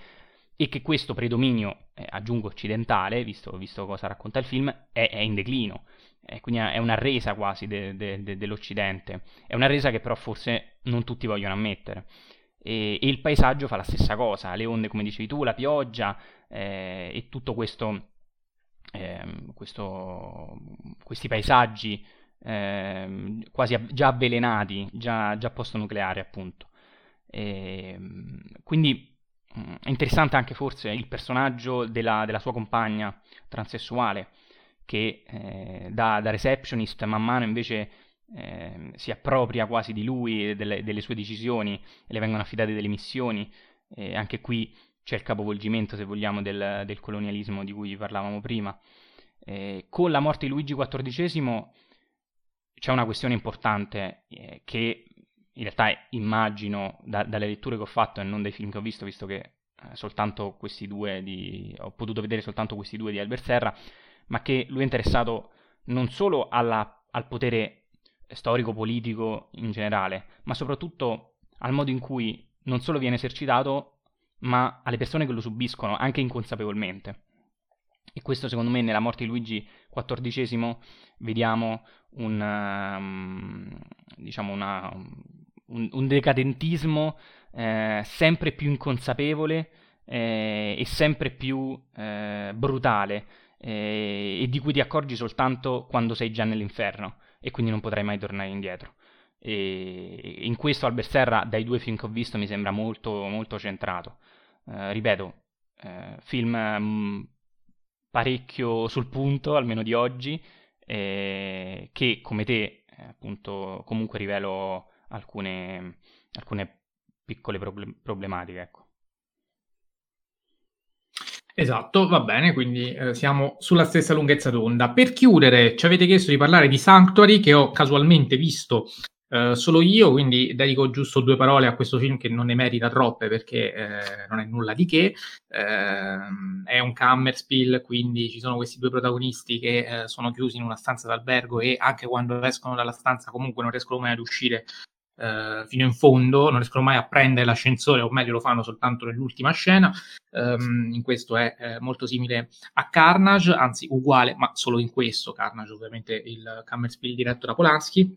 e che questo predominio, eh, aggiungo occidentale, visto, visto, cosa racconta il film, è, è in declino. Eh, quindi è una resa quasi de, de, de, dell'Occidente. È una resa che però forse non tutti vogliono ammettere. E, e, il paesaggio fa la stessa cosa, le onde come dicevi tu, la pioggia eh, e tutto questo, ehm, questo, questi paesaggi eh, quasi già avvelenati, già, già post-nucleari appunto. E, ehm, quindi è interessante anche forse il personaggio della, della sua compagna transessuale che eh, da, da, receptionist man mano invece eh, si appropria quasi di lui e delle, delle, sue decisioni e le vengono affidate delle missioni. E anche qui c'è il capovolgimento, se vogliamo, del, del colonialismo di cui parlavamo prima. Eh, con la morte di Luigi XIV c'è una questione importante eh, che in realtà immagino da, dalle letture che ho fatto e non dai film che ho visto, visto che eh, soltanto questi due di, ho potuto vedere soltanto questi due di Albert Serra, ma che lui è interessato non solo alla, al potere storico-politico in generale, ma soprattutto al modo in cui non solo viene esercitato, ma alle persone che lo subiscono, anche inconsapevolmente. E questo secondo me nella morte di Luigi XIV vediamo un, um, diciamo una, un, un decadentismo eh, sempre più inconsapevole eh, e sempre più eh, brutale eh, e di cui ti accorgi soltanto quando sei già nell'inferno e quindi non potrai mai tornare indietro. E in questo Albert Serra, dai due film che ho visto, mi sembra molto, molto centrato. Eh, ripeto, eh, film mh, mm, parecchio sul punto, almeno di oggi, che come te, appunto, comunque rivelo alcune, alcune piccole problem- problematiche, ecco. Esatto, va bene, quindi eh, siamo sulla stessa lunghezza d'onda. Per chiudere, ci avete chiesto di parlare di Sanctuary, che ho casualmente visto eh, solo io, quindi dedico giusto due parole a questo film che non ne merita troppe perché eh, non è nulla di che. Eh, è un Kammerspiel, quindi ci sono questi due protagonisti che eh, sono chiusi in una stanza d'albergo e anche quando escono dalla stanza comunque non riescono mai ad uscire eh, fino in fondo, non riescono mai a prendere l'ascensore, o meglio lo fanno soltanto nell'ultima scena. Um, in questo è eh, molto simile a Carnage, anzi uguale, ma solo in questo. Carnage, ovviamente, il Kammerspiel diretto da Polanski.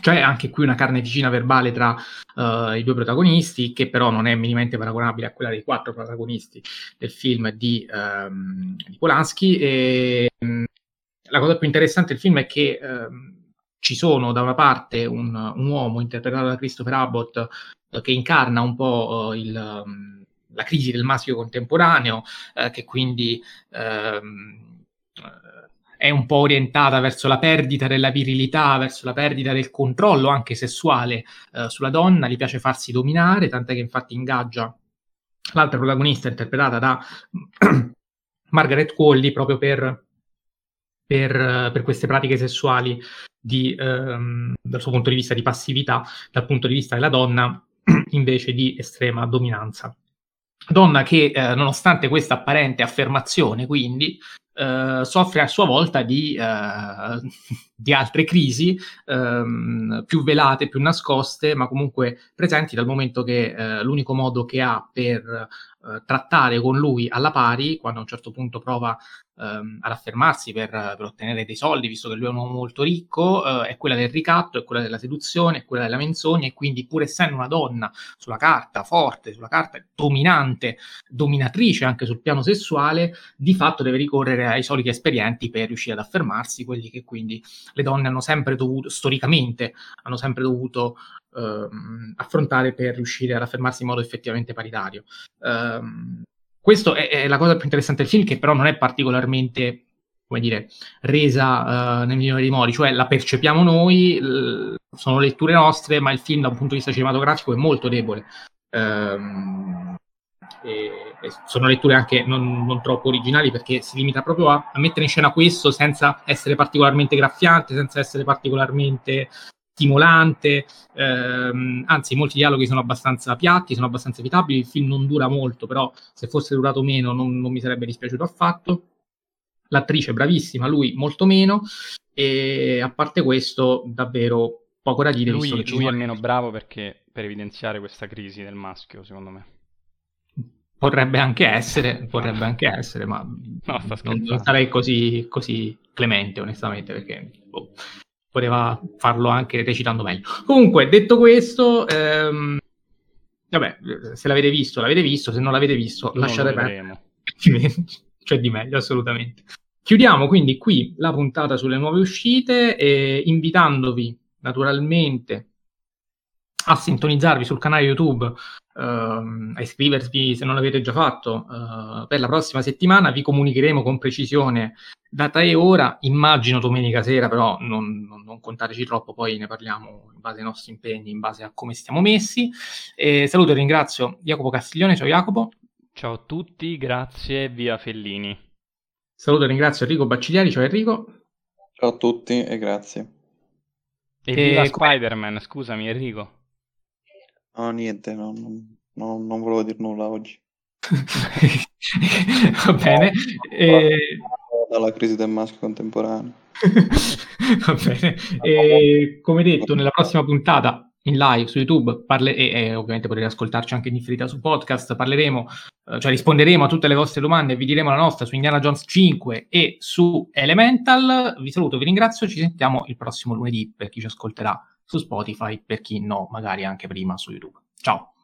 C'è anche qui una carneficina verbale tra uh, i due protagonisti, che però non è minimamente paragonabile a quella dei quattro protagonisti del film di, um, di Polanski. E, um, la cosa più interessante del film è che ci sono da una parte un, un, uomo interpretato da Christopher Abbott eh, che incarna un po' eh, il, um, la crisi del maschio contemporaneo, eh, che quindi ehm, è un po' orientata verso la perdita della virilità, verso la perdita del controllo anche sessuale eh, sulla donna, gli piace farsi dominare, tant'è che infatti ingaggia l'altra protagonista interpretata da (clears throat) Margaret Qualley proprio per, per, per queste pratiche sessuali di, ehm, dal suo punto di vista di passività, dal punto di vista della donna (clears throat) invece di estrema dominanza. Donna che, eh, nonostante questa apparente affermazione, quindi, eh, soffre a sua volta di, eh, (laughs) di altre crisi ehm, più velate, più nascoste, ma comunque presenti dal momento che eh, l'unico modo che ha per eh, trattare con lui alla pari, quando a un certo punto prova ehm, ad affermarsi per, per, ottenere dei soldi, visto che lui è un uomo molto ricco, eh, è quella del ricatto, è quella della seduzione, è quella della menzogna e quindi pur essendo una donna sulla carta forte, sulla carta dominante, dominatrice anche sul piano sessuale, di fatto deve ricorrere ai soliti esperienti per riuscire ad affermarsi, quelli che quindi le donne hanno sempre dovuto, storicamente, hanno sempre dovuto ehm, affrontare per riuscire ad affermarsi in modo effettivamente paritario. Um, questa è, è, la cosa più interessante del film, che però non è particolarmente, come dire, resa uh, nel migliore dei modi, cioè la percepiamo noi, l- sono letture nostre, ma il film da un punto di vista cinematografico è molto debole. Um, e, e sono letture anche non, non, troppo originali perché si limita proprio a, a, mettere in scena questo senza essere particolarmente graffiante, senza essere particolarmente stimolante, ehm, anzi molti dialoghi sono abbastanza piatti, sono abbastanza evitabili, il film non dura molto, però se fosse durato meno non, non mi sarebbe dispiaciuto affatto. L'attrice è bravissima, lui molto meno, e a parte questo davvero poco da dire. Lui, lui è meno bravo perché per evidenziare questa crisi del maschio, secondo me. Potrebbe anche essere, potrebbe anche essere, ma no, non, sarei così, così, clemente, onestamente, perché boh, poteva farlo anche recitando meglio. Comunque, detto questo, ehm, vabbè, se l'avete visto, l'avete visto, se non l'avete visto, non lasciate perdere. (laughs) C'è di meglio, assolutamente. Chiudiamo quindi qui la puntata sulle nuove uscite, eh, invitandovi naturalmente a sintonizzarvi sul canale YouTube uh, a iscrivervi se non l'avete già fatto uh, per la prossima settimana. Vi comunicheremo con precisione data e ora. Immagino domenica sera, però non, non, non, contateci troppo, poi ne parliamo in base ai nostri impegni, in base a come stiamo messi. E saluto e ringrazio Jacopo Castiglione. Ciao Jacopo. Ciao a tutti, grazie, via Fellini. Saluto e ringrazio Enrico Baccigliari. Ciao Enrico. Ciao a tutti e grazie. E, e viva Spider-Man, scusami Enrico. No, niente, no, no, non volevo dire nulla oggi. (laughs) Va bene. E... Dalla crisi del maschio contemporaneo. (laughs) Va bene. E, come detto, nella prossima puntata in live su YouTube parle- e, e, ovviamente potete ascoltarci anche in differita su podcast. Parleremo, eh, cioè risponderemo a tutte le vostre domande e vi diremo la nostra su Indiana Jones 5 e su Elemental. Vi saluto, vi ringrazio. Ci sentiamo il prossimo lunedì per chi ci ascolterà su Spotify, per chi no, magari anche prima su YouTube. Ciao!